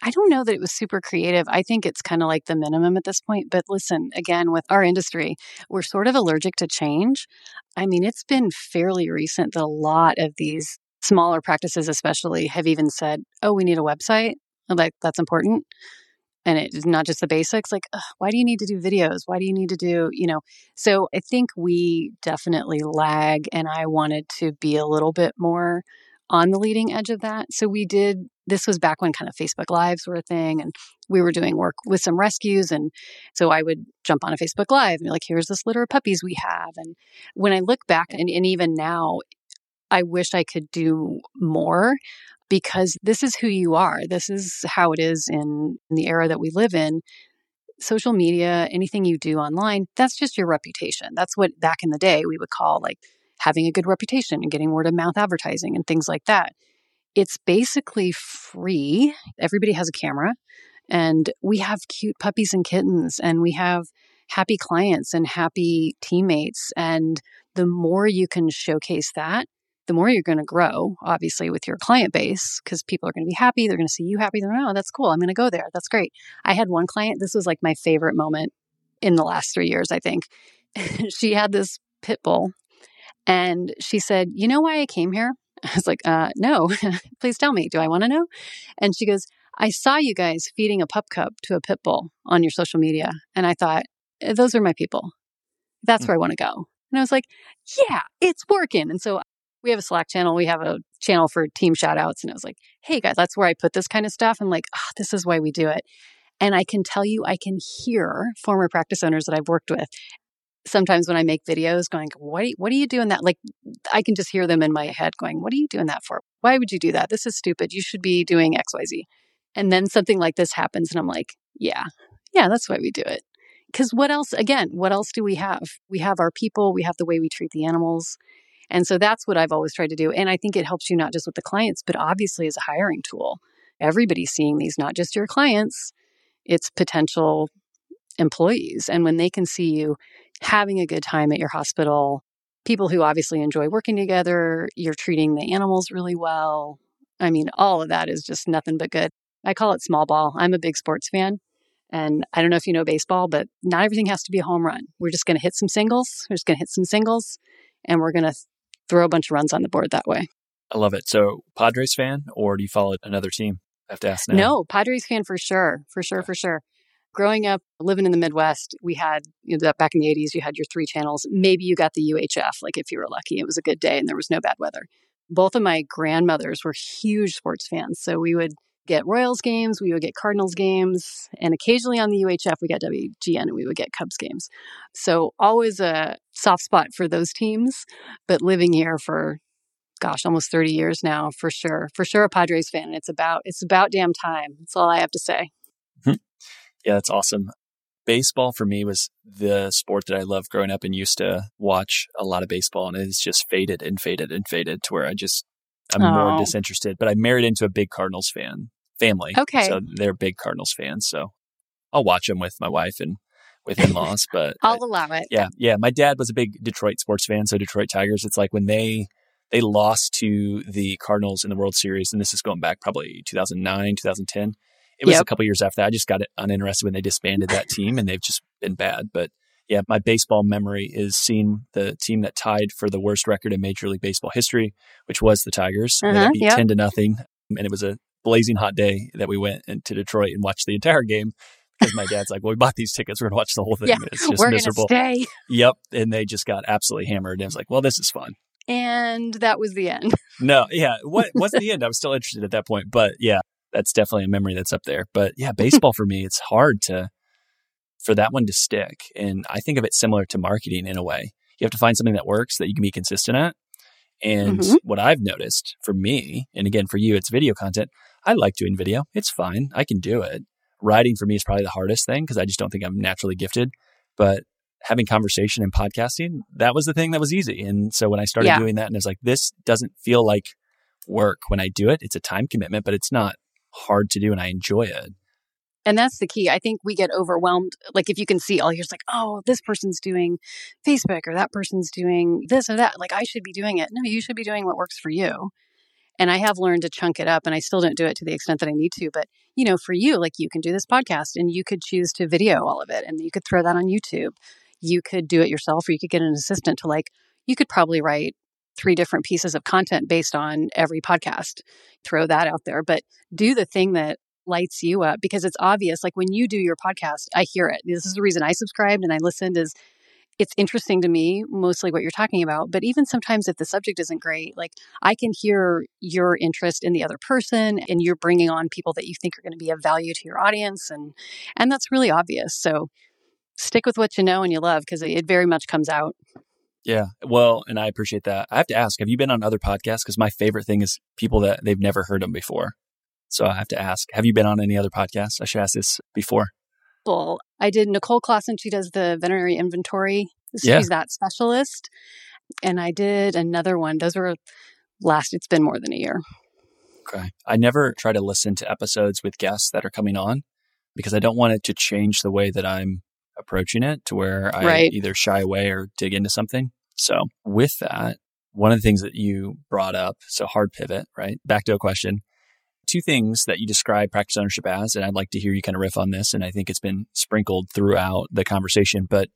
Speaker 3: I don't know that it was super creative. I think it's kind of like the minimum at this point. But listen, again, with our industry, we're sort of allergic to change. I mean, it's been fairly recent that a lot of these smaller practices, especially, have even said, oh, we need a website. Like, that's important. And it's not just the basics, like, why do you need to do videos? Why do you need to do, you know? So I think we definitely lag, and I wanted to be a little bit more on the leading edge of that. So we did, this was back when kind of Facebook Lives were a thing and we were doing work with some rescues. And so I would jump on a Facebook Live and be like, here's this litter of puppies we have. And when I look back, and, and even now, I wish I could do more because this is who you are. This is how it is in, in the era that we live in social media, anything you do online, that's just your reputation. That's what back in the day we would call like having a good reputation and getting word of mouth advertising and things like that. It's basically free. Everybody has a camera and we have cute puppies and kittens and we have happy clients and happy teammates. And the more you can showcase that, the more you're going to grow, obviously, with your client base because people are going to be happy. They're going to see you happy. They're, like, oh, that's cool. I'm going to go there. That's great. I had one client, this was like my favorite moment in the last three years, I think. she had this pit bull and she said, You know why I came here? I was like, uh, No, please tell me. Do I want to know? And she goes, I saw you guys feeding a pup cup to a pit bull on your social media. And I thought, Those are my people. That's hmm. where I want to go. And I was like, Yeah, it's working. And so we have a Slack channel. We have a channel for team shout outs. And I was like, Hey guys, that's where I put this kind of stuff. I'm like, oh, This is why we do it. And I can tell you, I can hear former practice owners that I've worked with sometimes when I make videos going, what, what are you doing that? Like, I can just hear them in my head going, what are you doing that for? Why would you do that? This is stupid. You should be doing XYZ. And then something like this happens, and I'm like, yeah, yeah, that's why we do it. Because what else, again, what else do we have? We have our people, we have the way we treat the animals. And so that's what I've always tried to do. And I think it helps you not just with the clients, but obviously as a hiring tool. Everybody's seeing these, not just your clients, it's potential employees. And when they can see you having a good time at your hospital, people who obviously enjoy working together, you're treating the animals really well. I mean, all of that is just nothing but good. I call it small ball. I'm a big sports fan. And I don't know if you know baseball, but not everything has to be a home run. We're just going to hit some singles. We're just going to hit some singles and we're going to throw a bunch of runs on the board that way.
Speaker 2: I love it. So, Padres fan, or do you follow another team? I have to ask now.
Speaker 3: No, Padres fan for sure. For sure, for sure growing up living in the midwest we had you know back in the 80s you had your three channels maybe you got the uhf like if you were lucky it was a good day and there was no bad weather both of my grandmothers were huge sports fans so we would get royals games we would get cardinals games and occasionally on the uhf we got wgn and we would get cubs games. So always a soft spot for those teams but living here for gosh almost 30 years now for sure for sure a padres fan and it's about it's about damn time. That's all i have to say. Hmm.
Speaker 2: Yeah, that's awesome. Baseball for me was the sport that I loved growing up and used to watch a lot of baseball, and it's just faded and faded and faded to where I just I'm oh. more disinterested. But I married into a big Cardinals fan family,
Speaker 3: okay,
Speaker 2: so they're big Cardinals fans. So I'll watch them with my wife and with in-laws, but
Speaker 3: I'll allow it.
Speaker 2: Yeah, yeah. My dad was a big Detroit sports fan, so Detroit Tigers. It's like when they they lost to the Cardinals in the World Series, and this is going back probably 2009, 2010. It was yep. a couple years after that. I just got uninterested when they disbanded that team and they've just been bad. But yeah, my baseball memory is seeing the team that tied for the worst record in Major League Baseball history, which was the Tigers. Uh-huh, beat yep. 10 to nothing. And it was a blazing hot day that we went into Detroit and watched the entire game because my dad's like, well, we bought these tickets. We're going to watch the whole thing.
Speaker 3: Yeah,
Speaker 2: it's just
Speaker 3: we're
Speaker 2: miserable.
Speaker 3: Stay.
Speaker 2: Yep. And they just got absolutely hammered. And I was like, well, this is fun.
Speaker 3: And that was the end.
Speaker 2: no, yeah. What what's the end? I was still interested at that point. But yeah, that's definitely a memory that's up there. But yeah, baseball for me, it's hard to for that one to stick. And I think of it similar to marketing in a way. You have to find something that works that you can be consistent at. And mm-hmm. what I've noticed for me, and again for you, it's video content. I like doing video. It's fine. I can do it. Writing for me is probably the hardest thing because I just don't think I'm naturally gifted. But having conversation and podcasting, that was the thing that was easy. And so when I started yeah. doing that and it's like, this doesn't feel like work when I do it. It's a time commitment, but it's not hard to do and I enjoy it.
Speaker 3: And that's the key. I think we get overwhelmed. Like if you can see all, you're just like, oh, this person's doing Facebook or that person's doing this or that. Like I should be doing it. No, you should be doing what works for you. And I have learned to chunk it up and I still don't do it to the extent that I need to. But, you know, for you, like you can do this podcast and you could choose to video all of it and you could throw that on YouTube. You could do it yourself or you could get an assistant to like, you could probably write three different pieces of content based on every podcast. Throw that out there, but do the thing that lights you up because it's obvious. Like when you do your podcast, I hear it. This is the reason I subscribed and I listened is it's interesting to me, mostly what you're talking about. But even sometimes if the subject isn't great, like I can hear your interest in the other person and you're bringing on people that you think are going to be of value to your audience. And, and that's really obvious. So stick with what you know and you love because it very much comes out.
Speaker 2: Yeah. Well, and I appreciate that. I have to ask, have you been on other podcasts? Because my favorite thing is people that they've never heard them before. So I have to ask, have you been on any other podcasts? I should ask this before.
Speaker 3: Well, I did Nicole Clausen. She does the veterinary inventory. Yeah. She's that specialist. And I did another one. Those were last, it's been more than a year.
Speaker 2: Okay. I never try to listen to episodes with guests that are coming on because I don't want it to change the way that I'm approaching it to where I right. either shy away or dig into something. So, with that, one of the things that you brought up, so hard pivot, right? Back to a question two things that you describe practice ownership as, and I'd like to hear you kind of riff on this. And I think it's been sprinkled throughout the conversation, but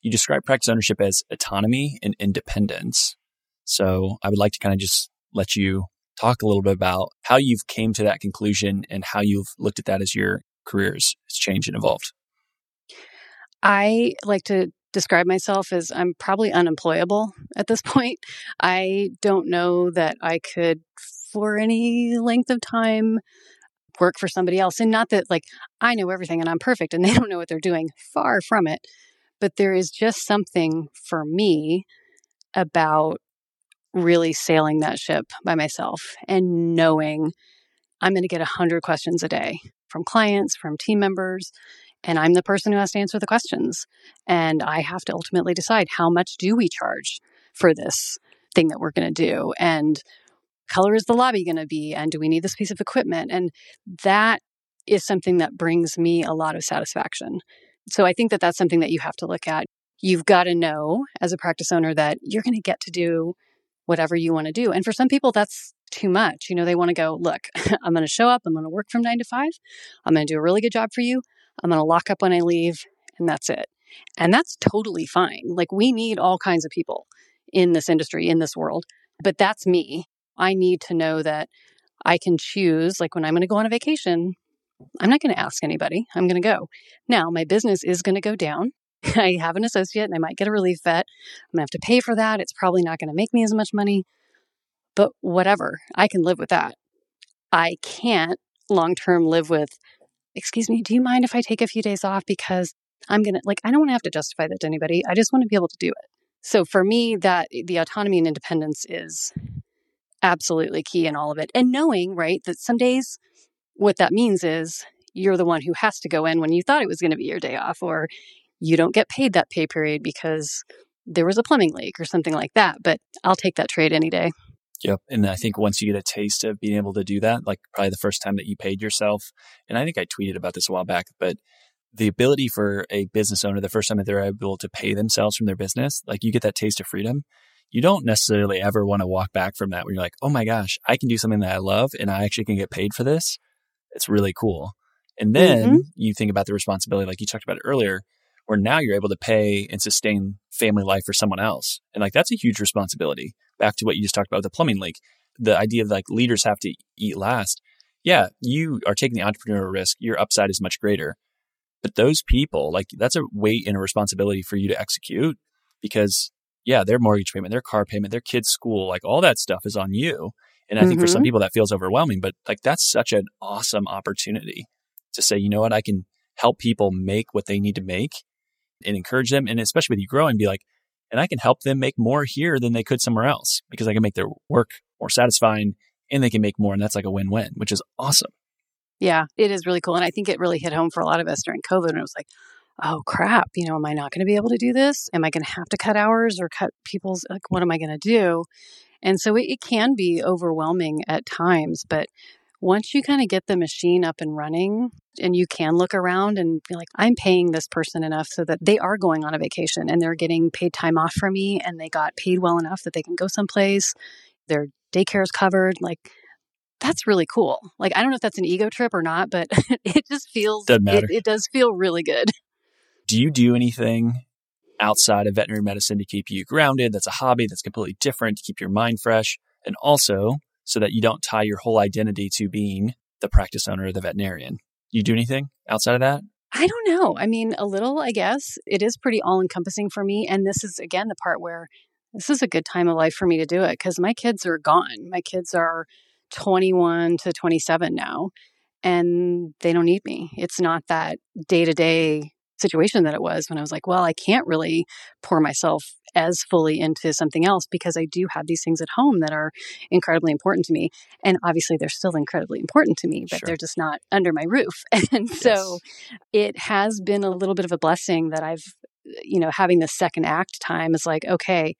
Speaker 2: you describe practice ownership as autonomy and independence. So I would like to kind of just let you talk a little bit about how you've came to that conclusion and how you've looked at that as your careers has changed and evolved.
Speaker 3: I like to describe myself as I'm probably unemployable at this point. I don't know that I could for any length of time work for somebody else. And not that like I know everything and I'm perfect and they don't know what they're doing. Far from it. But there is just something for me about really sailing that ship by myself and knowing I'm going to get a hundred questions a day from clients, from team members, and I'm the person who has to answer the questions. And I have to ultimately decide how much do we charge for this thing that we're going to do and color is the lobby going to be and do we need this piece of equipment? And that is something that brings me a lot of satisfaction. So i think that that's something that you have to look at. You've got to know as a practice owner that you're going to get to do whatever you want to do. And for some people that's too much you know they want to go look i'm going to show up i'm going to work from 9 to 5 i'm going to do a really good job for you i'm going to lock up when i leave and that's it. And that's totally fine. Like we need all kinds of people in this industry in this world but that's me I need to know that I can choose, like when I'm going to go on a vacation, I'm not going to ask anybody. I'm going to go. Now, my business is going to go down. I have an associate and I might get a relief vet. I'm going to have to pay for that. It's probably not going to make me as much money, but whatever. I can live with that. I can't long term live with, excuse me, do you mind if I take a few days off? Because I'm going to, like, I don't want to have to justify that to anybody. I just want to be able to do it. So for me, that the autonomy and independence is absolutely key in all of it. And knowing, right, that some days what that means is you're the one who has to go in when you thought it was going to be your day off, or you don't get paid that pay period because there was a plumbing leak or something like that. But I'll take that trade any day.
Speaker 2: Yep. And I think once you get a taste of being able to do that, like probably the first time that you paid yourself, and I think I tweeted about this a while back, but the ability for a business owner, the first time that they're able to pay themselves from their business, like you get that taste of freedom you don't necessarily ever want to walk back from that when you're like, oh my gosh, I can do something that I love and I actually can get paid for this. It's really cool. And then mm-hmm. you think about the responsibility, like you talked about earlier, where now you're able to pay and sustain family life for someone else. And like that's a huge responsibility. Back to what you just talked about with the plumbing leak, the idea of like leaders have to eat last. Yeah, you are taking the entrepreneurial risk. Your upside is much greater. But those people, like that's a weight and a responsibility for you to execute because yeah, their mortgage payment, their car payment, their kids' school, like all that stuff is on you. And I mm-hmm. think for some mm-hmm. people that feels overwhelming, but like that's such an awesome opportunity to say, you know what, I can help people make what they need to make and encourage them. And especially with you growing, be like, and I can help them make more here than they could somewhere else because I can make their work more satisfying and they can make more. And that's like a win win, which is awesome.
Speaker 3: Yeah, it is really cool. And I think it really hit home for a lot of us during COVID. And it was like, oh crap, you know, am I not going to be able to do this? Am I going to have to cut hours or cut people's, like, what am I going to do? And so it, it can be overwhelming at times, but once you kind of get the machine up and running and you can look around and be like, I'm paying this person enough so that they are going on a vacation and they're getting paid time off from me and they got paid well enough that they can go someplace, their daycare is covered. Like, that's really cool. Like, I don't know if that's an ego trip or not, but it just feels,
Speaker 2: Doesn't matter.
Speaker 3: It, it does feel really good.
Speaker 2: Do you do anything outside of veterinary medicine to keep you grounded? That's a hobby that's completely different to keep your mind fresh. And also, so that you don't tie your whole identity to being the practice owner or the veterinarian. You do anything outside of that?
Speaker 3: I don't know. I mean, a little, I guess. It is pretty all encompassing for me. And this is, again, the part where this is a good time of life for me to do it because my kids are gone. My kids are 21 to 27 now, and they don't need me. It's not that day to day situation that it was when I was like, well, I can't really pour myself as fully into something else because I do have these things at home that are incredibly important to me. And obviously, they're still incredibly important to me, but sure. they're just not under my roof. And yes. so it has been a little bit of a blessing that I've, you know, having the second act time is like, okay,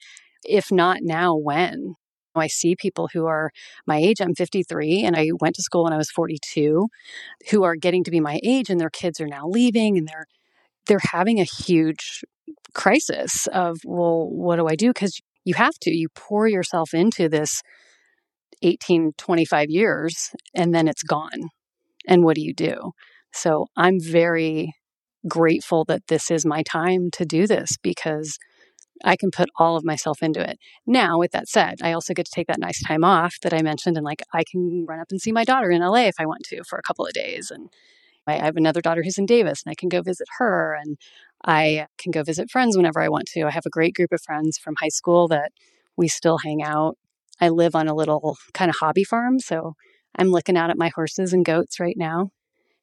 Speaker 3: if not now, when? I see people who are my age. I'm 53 and I went to school when I was 42 who are getting to be my age and their kids are now leaving and they're they're having a huge crisis of, well, what do I do? Because you have to, you pour yourself into this 18, 25 years and then it's gone. And what do you do? So I'm very grateful that this is my time to do this because I can put all of myself into it. Now, with that said, I also get to take that nice time off that I mentioned and like I can run up and see my daughter in LA if I want to for a couple of days and I have another daughter who's in Davis and I can go visit her and I can go visit friends whenever I want to. I have a great group of friends from high school that we still hang out. I live on a little kind of hobby farm, so I'm looking out at my horses and goats right now.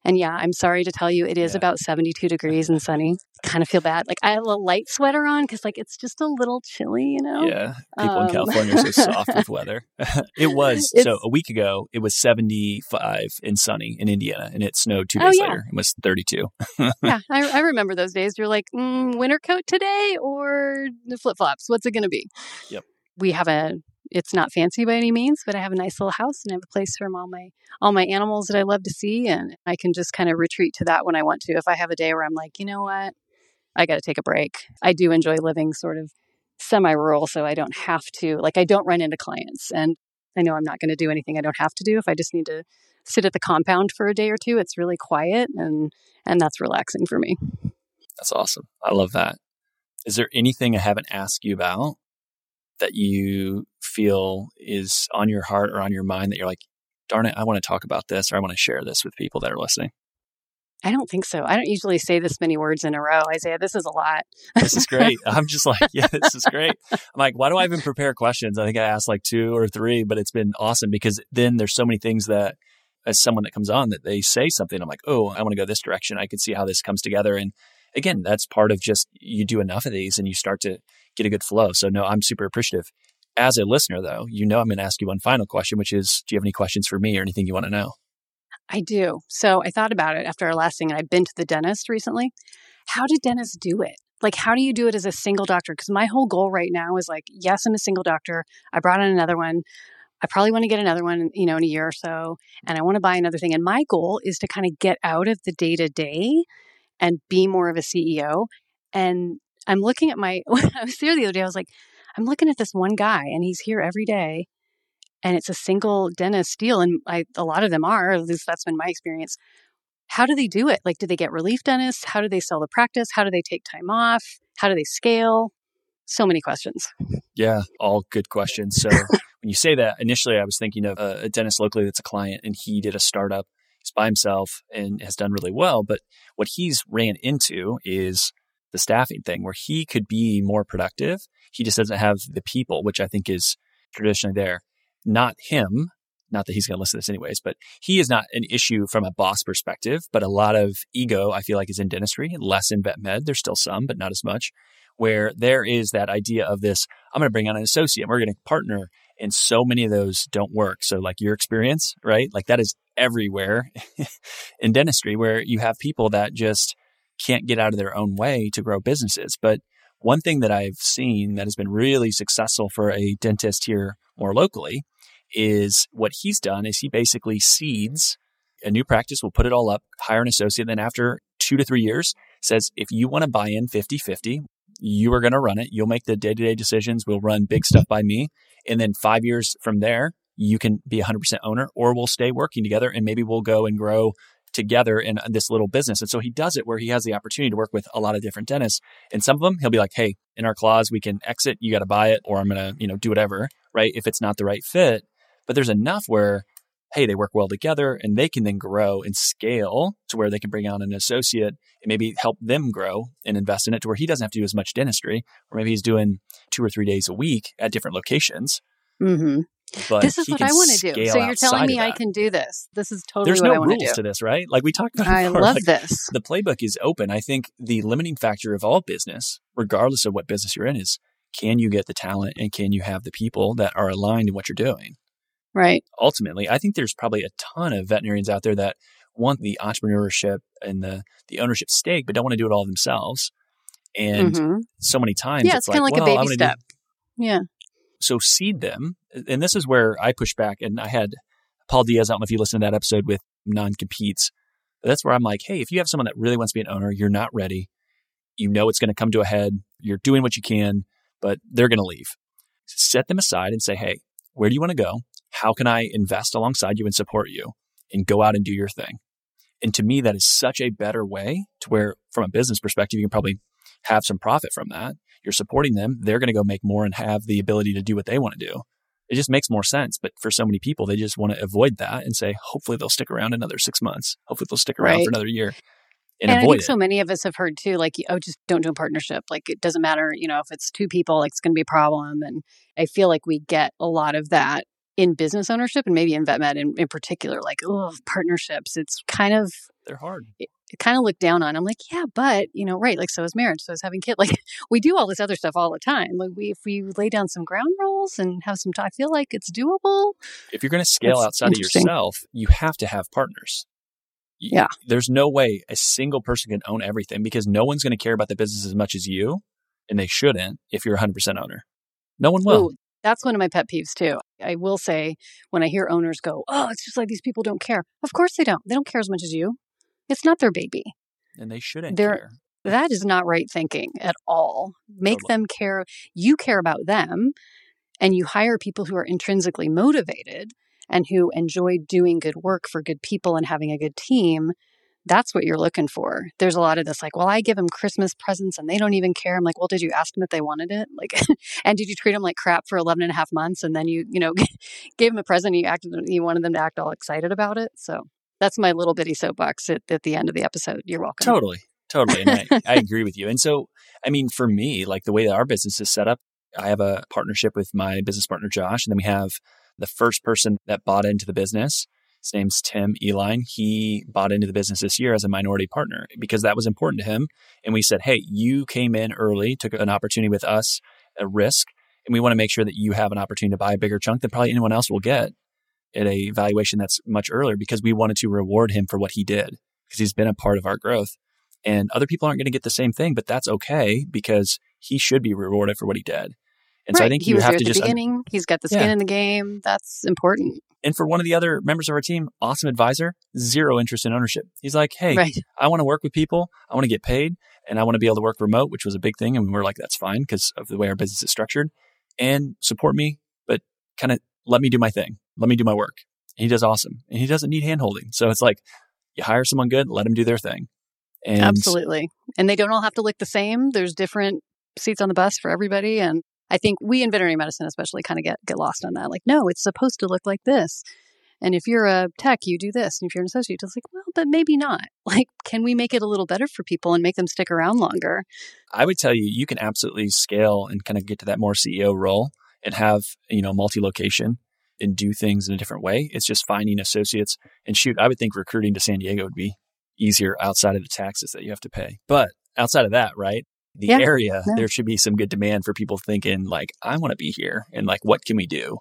Speaker 3: And yeah, I'm sorry to tell you, it is yeah. about 72 degrees and sunny. Kind of feel bad. Like I have a light sweater on because like it's just a little chilly, you know.
Speaker 2: Yeah, people um, in California are so soft with weather. it was it's, so a week ago. It was 75 and sunny in Indiana, and it snowed two days oh, yeah. later. It was 32.
Speaker 3: yeah, I, I, remember those days. You're like, mm, winter coat today or the flip flops. What's it going to be?
Speaker 2: Yep.
Speaker 3: We have a it's not fancy by any means, but I have a nice little house and I have a place for all my all my animals that I love to see and I can just kind of retreat to that when I want to. If I have a day where I'm like, you know what? I got to take a break. I do enjoy living sort of semi-rural so I don't have to like I don't run into clients and I know I'm not going to do anything I don't have to do if I just need to sit at the compound for a day or two. It's really quiet and and that's relaxing for me.
Speaker 2: That's awesome. I love that. Is there anything I haven't asked you about that you feel is on your heart or on your mind that you're like, darn it, I want to talk about this or I want to share this with people that are listening?
Speaker 3: I don't think so. I don't usually say this many words in a row. Isaiah, this is a lot.
Speaker 2: this is great. I'm just like, yeah, this is great. I'm like, why do I even prepare questions? I think I asked like two or three, but it's been awesome because then there's so many things that as someone that comes on that they say something, I'm like, oh, I want to go this direction. I can see how this comes together. And again, that's part of just you do enough of these and you start to get a good flow. So no, I'm super appreciative. As a listener, though, you know I'm going to ask you one final question, which is, do you have any questions for me or anything you want to know?
Speaker 3: I do. So I thought about it after our last thing, and I've been to the dentist recently. How did dentists do it? Like, how do you do it as a single doctor? Because my whole goal right now is like, yes, I'm a single doctor. I brought in another one. I probably want to get another one, you know, in a year or so, and I want to buy another thing. And my goal is to kind of get out of the day to day and be more of a CEO. And I'm looking at my, I was there the other day, I was like, I'm looking at this one guy and he's here every day and it's a single dentist deal. And I, a lot of them are, at least that's been my experience. How do they do it? Like, do they get relief dentists? How do they sell the practice? How do they take time off? How do they scale? So many questions.
Speaker 2: Yeah, all good questions. So when you say that, initially I was thinking of a, a dentist locally that's a client and he did a startup. He's by himself and has done really well. But what he's ran into is the staffing thing where he could be more productive. He just doesn't have the people, which I think is traditionally there. Not him, not that he's going to listen to this anyways, but he is not an issue from a boss perspective, but a lot of ego, I feel like, is in dentistry, less in vet med. There's still some, but not as much, where there is that idea of this I'm going to bring on an associate, we're going to partner. And so many of those don't work. So, like your experience, right? Like that is everywhere in dentistry where you have people that just can't get out of their own way to grow businesses. But one thing that I've seen that has been really successful for a dentist here more locally is what he's done is he basically seeds a new practice, will put it all up, hire an associate. Then after two to three years, says, if you want to buy in 50 50, you are going to run it. You'll make the day to day decisions. We'll run big stuff by me. And then five years from there, you can be 100% owner or we'll stay working together and maybe we'll go and grow together in this little business. And so he does it where he has the opportunity to work with a lot of different dentists. And some of them, he'll be like, Hey, in our clause, we can exit. You got to buy it or I'm going to, you know, do whatever, right? If it's not the right fit. But there's enough where, hey, they work well together and they can then grow and scale to where they can bring on an associate and maybe help them grow and invest in it to where he doesn't have to do as much dentistry, or maybe he's doing two or three days a week at different locations.
Speaker 3: Mm-hmm. But this is what I want to do. So you're telling me I can do this. This is totally
Speaker 2: There's
Speaker 3: what
Speaker 2: no
Speaker 3: I want
Speaker 2: rules
Speaker 3: to do.
Speaker 2: to this, right? Like we talked about.
Speaker 3: I
Speaker 2: before,
Speaker 3: love
Speaker 2: like
Speaker 3: this.
Speaker 2: The playbook is open. I think the limiting factor of all business, regardless of what business you're in, is can you get the talent and can you have the people that are aligned in what you're doing?
Speaker 3: Right.
Speaker 2: Ultimately, I think there's probably a ton of veterinarians out there that want the entrepreneurship and the the ownership stake, but don't want to do it all themselves. And
Speaker 3: Mhm.
Speaker 2: so many times,
Speaker 3: Yeah,
Speaker 2: it's,
Speaker 3: it's kind of like
Speaker 2: well,
Speaker 3: a baby
Speaker 2: gonna do-
Speaker 3: step. Yeah.
Speaker 2: So seed them. And this is where I push back. And I had Paul Diaz, I don't know if you listened to that episode with non competes. That's where I'm like, hey, if you have someone that really wants to be an owner, you're not ready. You know it's going to come to a head. You're doing what you can, but they're going to leave. Set them aside and say, hey, where do you want to go? How can I invest alongside you and support you? And go out and do your thing. And to me, that is such a better way to where, from a business perspective, you can probably have some profit from that. You're supporting them. They're going to go make more and have the ability to do what they want to do. It just makes more sense. But for so many people, they just want to avoid that and say, hopefully they'll stick around another six months. Hopefully they'll stick around
Speaker 3: Right.
Speaker 2: for another year and,
Speaker 3: And, I think
Speaker 2: it.
Speaker 3: so many of us have heard too, like, oh, just don't do a partnership. Like, it doesn't matter, you know, if it's two people, like, it's going to be a problem. And I feel like we get a lot of that in business ownership and maybe in VetMed in, in particular, like, oh, partnerships. It's kind of,
Speaker 2: They're hard.
Speaker 3: Kind of looked down on. I'm like, yeah, but, you know, right. Like, so is marriage, so is having kids. Like, we do all this other stuff all the time. Like, we, if we lay down some ground rules and have some, t- I feel like it's doable.
Speaker 2: If you're going to scale
Speaker 3: That's
Speaker 2: outside of yourself, you have to have partners. Y-
Speaker 3: Yeah.
Speaker 2: There's no way a single person can own everything because no one's going to care about the business as much as you, and they shouldn't if you're 100% owner. No one will.
Speaker 3: Ooh, that's one of my pet peeves too. I will say when I hear owners go, "Oh, it's just like these people don't care." Of course they don't. They don't care as much as you. It's not their baby.
Speaker 2: And they shouldn't
Speaker 3: They're-
Speaker 2: care.
Speaker 3: That is not right thinking at all. Make
Speaker 2: Totally.
Speaker 3: them care. You care about them and you hire people who are intrinsically motivated and who enjoy doing good work for good people and having a good team. That's what you're looking for. There's a lot of this, like, well, I give them Christmas presents and they don't even care. I'm like, well, did you ask them if they wanted it? Like, and did you treat them like crap for 11 and a half months and then you, you know, gave them a present and you acted, you wanted them to act all excited about it? So that's my little bitty soapbox at, at the end of the episode. You're welcome.
Speaker 2: Totally. Totally. And I, I agree with you. And so, I mean, for me, like the way that our business is set up, I have a partnership with my business partner, Josh. And then we have the first person that bought into the business. His name's Tim Eline. He bought into the business this year as a minority partner because that was important to him. And we said, Hey, you came in early, took an opportunity with us, a risk, and we want to make sure that you have an opportunity to buy a bigger chunk than probably anyone else will get at a valuation that's much earlier because we wanted to reward him for what he did because he's been a part of our growth. And other people aren't going to get the same thing, but that's okay because he should be rewarded for what he did. And so I think
Speaker 3: he
Speaker 2: you
Speaker 3: was
Speaker 2: have
Speaker 3: there
Speaker 2: to
Speaker 3: at the
Speaker 2: just,
Speaker 3: beginning. He's got the skin
Speaker 2: Yeah.
Speaker 3: in the game. That's important.
Speaker 2: and for one of the other members of our team, awesome advisor, zero interest in ownership. He's like, Hey,
Speaker 3: Right.
Speaker 2: I want to work with people. I want to get paid and I want to be able to work remote, which was a big thing. And we were like, that's fine because of the way our business is structured and support me, but kind of let me do my thing. Let me do my work. And he does awesome and he doesn't need hand holding. So it's like you hire someone good, let them do their thing. And
Speaker 3: Absolutely. And they don't all have to look the same. There's different seats on the bus for everybody. And I think we in veterinary medicine especially kind of get, get lost on that. Like, no, it's supposed to look like this. And if you're a tech, you do this. And if you're an associate, it's like, well, but maybe not. Like, can we make it a little better for people and make them stick around longer?
Speaker 2: I would tell you, you can absolutely scale and kind of get to that more CEO role and have, you know, multi location and do things in a different way. It's just finding associates. And shoot, I would think recruiting to San Diego would be easier outside of the taxes that you have to pay. But outside of that, right? The
Speaker 3: Yeah.
Speaker 2: area,
Speaker 3: Yeah.
Speaker 2: there should be some good demand for people thinking, like, I want to be here and like, what can we do?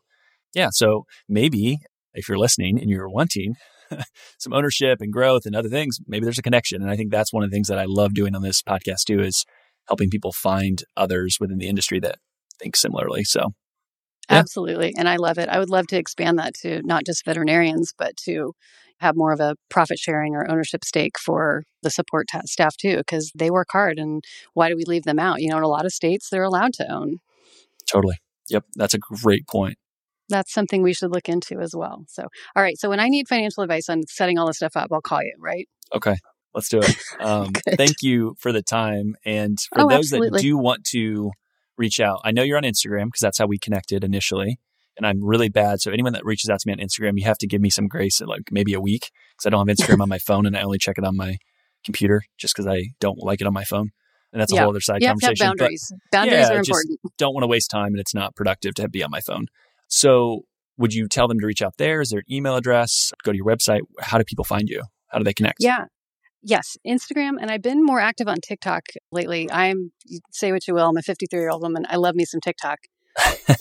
Speaker 2: Yeah. So maybe if you're listening and you're wanting some ownership and growth and other things, maybe there's a connection. And I think that's one of the things that I love doing on this podcast too is helping people find others within the industry that think similarly. So Yeah.
Speaker 3: Absolutely. And I love it. I would love to expand that to not just veterinarians, but to have more of a profit sharing or ownership stake for the support ta- staff too, because they work hard. And why do we leave them out? You know, in a lot of states, they're allowed to own.
Speaker 2: totally. Yep. That's a great point.
Speaker 3: That's something we should look into as well. So, all right. So, when I need financial advice on setting all this stuff up, I'll call you, right?
Speaker 2: Okay. Let's do it. Um, thank you for the time. And for
Speaker 3: Oh,
Speaker 2: those
Speaker 3: absolutely.
Speaker 2: that do want to reach out, I know you're on Instagram because that's how we connected initially. And I'm really bad. So anyone that reaches out to me on Instagram, you have to give me some grace at like maybe a week because I don't have Instagram on my phone and I only check it on my computer just because I don't like it on my phone. And that's a
Speaker 3: Yeah.
Speaker 2: whole other side
Speaker 3: You have have
Speaker 2: conversation. But
Speaker 3: boundaries. Boundaries
Speaker 2: Yeah,
Speaker 3: are
Speaker 2: just-
Speaker 3: important.
Speaker 2: don't want to waste time and it's not productive to be on my phone. So would you tell them to reach out there? Is there an email address? Go to your website. How do people find you? How do they connect?
Speaker 3: Yeah. Yes, Instagram, and I've been more active on TikTok lately. I'm say what you will, I'm a 53 year old woman. I love me some TikTok,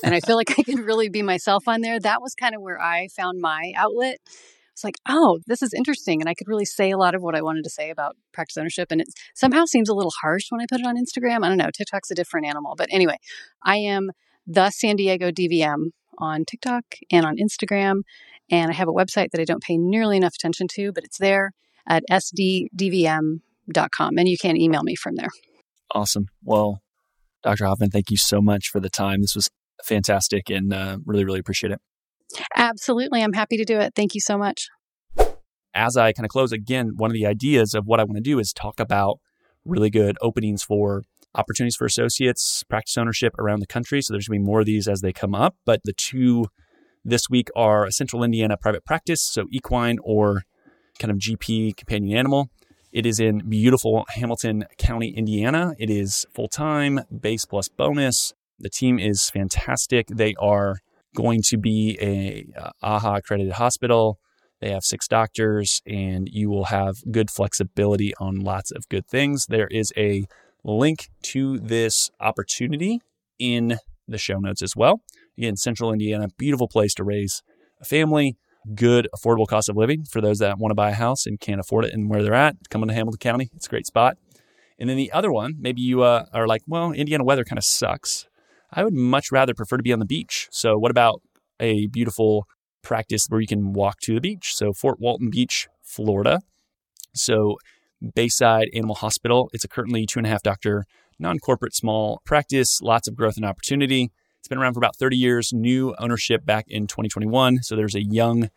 Speaker 3: and I feel like I can really be myself on there. That was kind of where I found my outlet. It's like, oh, this is interesting, and I could really say a lot of what I wanted to say about practice ownership. And it somehow seems a little harsh when I put it on Instagram. I don't know. TikTok's a different animal, but anyway, I am the San Diego DVM on TikTok and on Instagram, and I have a website that I don't pay nearly enough attention to, but it's there at sddvm.com. And you can email me from there.
Speaker 2: Awesome. Well, Dr. Hoffman, thank you so much for the time. This was fantastic and uh, really, really appreciate it.
Speaker 3: Absolutely. I'm happy to do it. Thank you so much.
Speaker 2: As I kind of close again, one of the ideas of what I want to do is talk about really good openings for opportunities for associates, practice ownership around the country. So there's going to be more of these as they come up. But the two this week are a Central Indiana private practice, so equine or kind of GP companion animal. It is in beautiful Hamilton County, Indiana. It is full time, base plus bonus. The team is fantastic. They are going to be a uh, AHA accredited hospital. They have six doctors, and you will have good flexibility on lots of good things. There is a link to this opportunity in the show notes as well. Again, Central Indiana, beautiful place to raise a family, good affordable cost of living for those that want to buy a house and can't afford it and where they're at. Coming to Hamilton County, it's a great spot. And then the other one, maybe you uh, are like, well, Indiana weather kind of sucks. I would much rather prefer to be on the beach. So, what about a beautiful practice where you can walk to the beach? So, Fort Walton Beach, Florida. So, Bayside Animal Hospital. It's a currently two and a half doctor, non corporate small practice, lots of growth and opportunity. It's been around for about 30 years, new ownership back in 2021. So, there's a young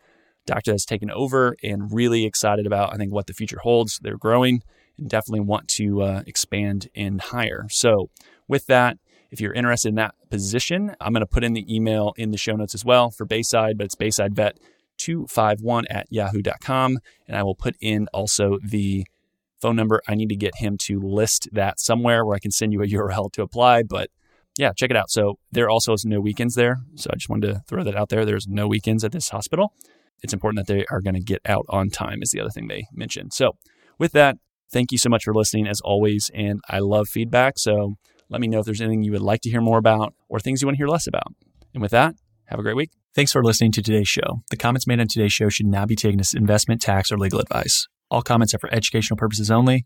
Speaker 2: doctor that's taken over and really excited about, I think, what the future holds. They're growing and definitely want to uh, expand and hire. So, with that, if you're interested in that position, I'm going to put in the email in the show notes as well for Bayside, but it's Bayside Vet 251 at yahoo.com. And I will put in also the phone number. I need to get him to list that somewhere where I can send you a URL to apply. But yeah, check it out. So there also is no weekends there. So I just wanted to throw that out there. There's no weekends at this hospital. It's important that they are going to get out on time, is the other thing they mentioned. So with that, thank you so much for listening as always. And I love feedback. So let me know if there's anything you would like to hear more about or things you want to hear less about. And with that, have a great week. Thanks for listening to today's show. The comments made on today's show should not be taken as investment, tax, or legal advice. All comments are for educational purposes only.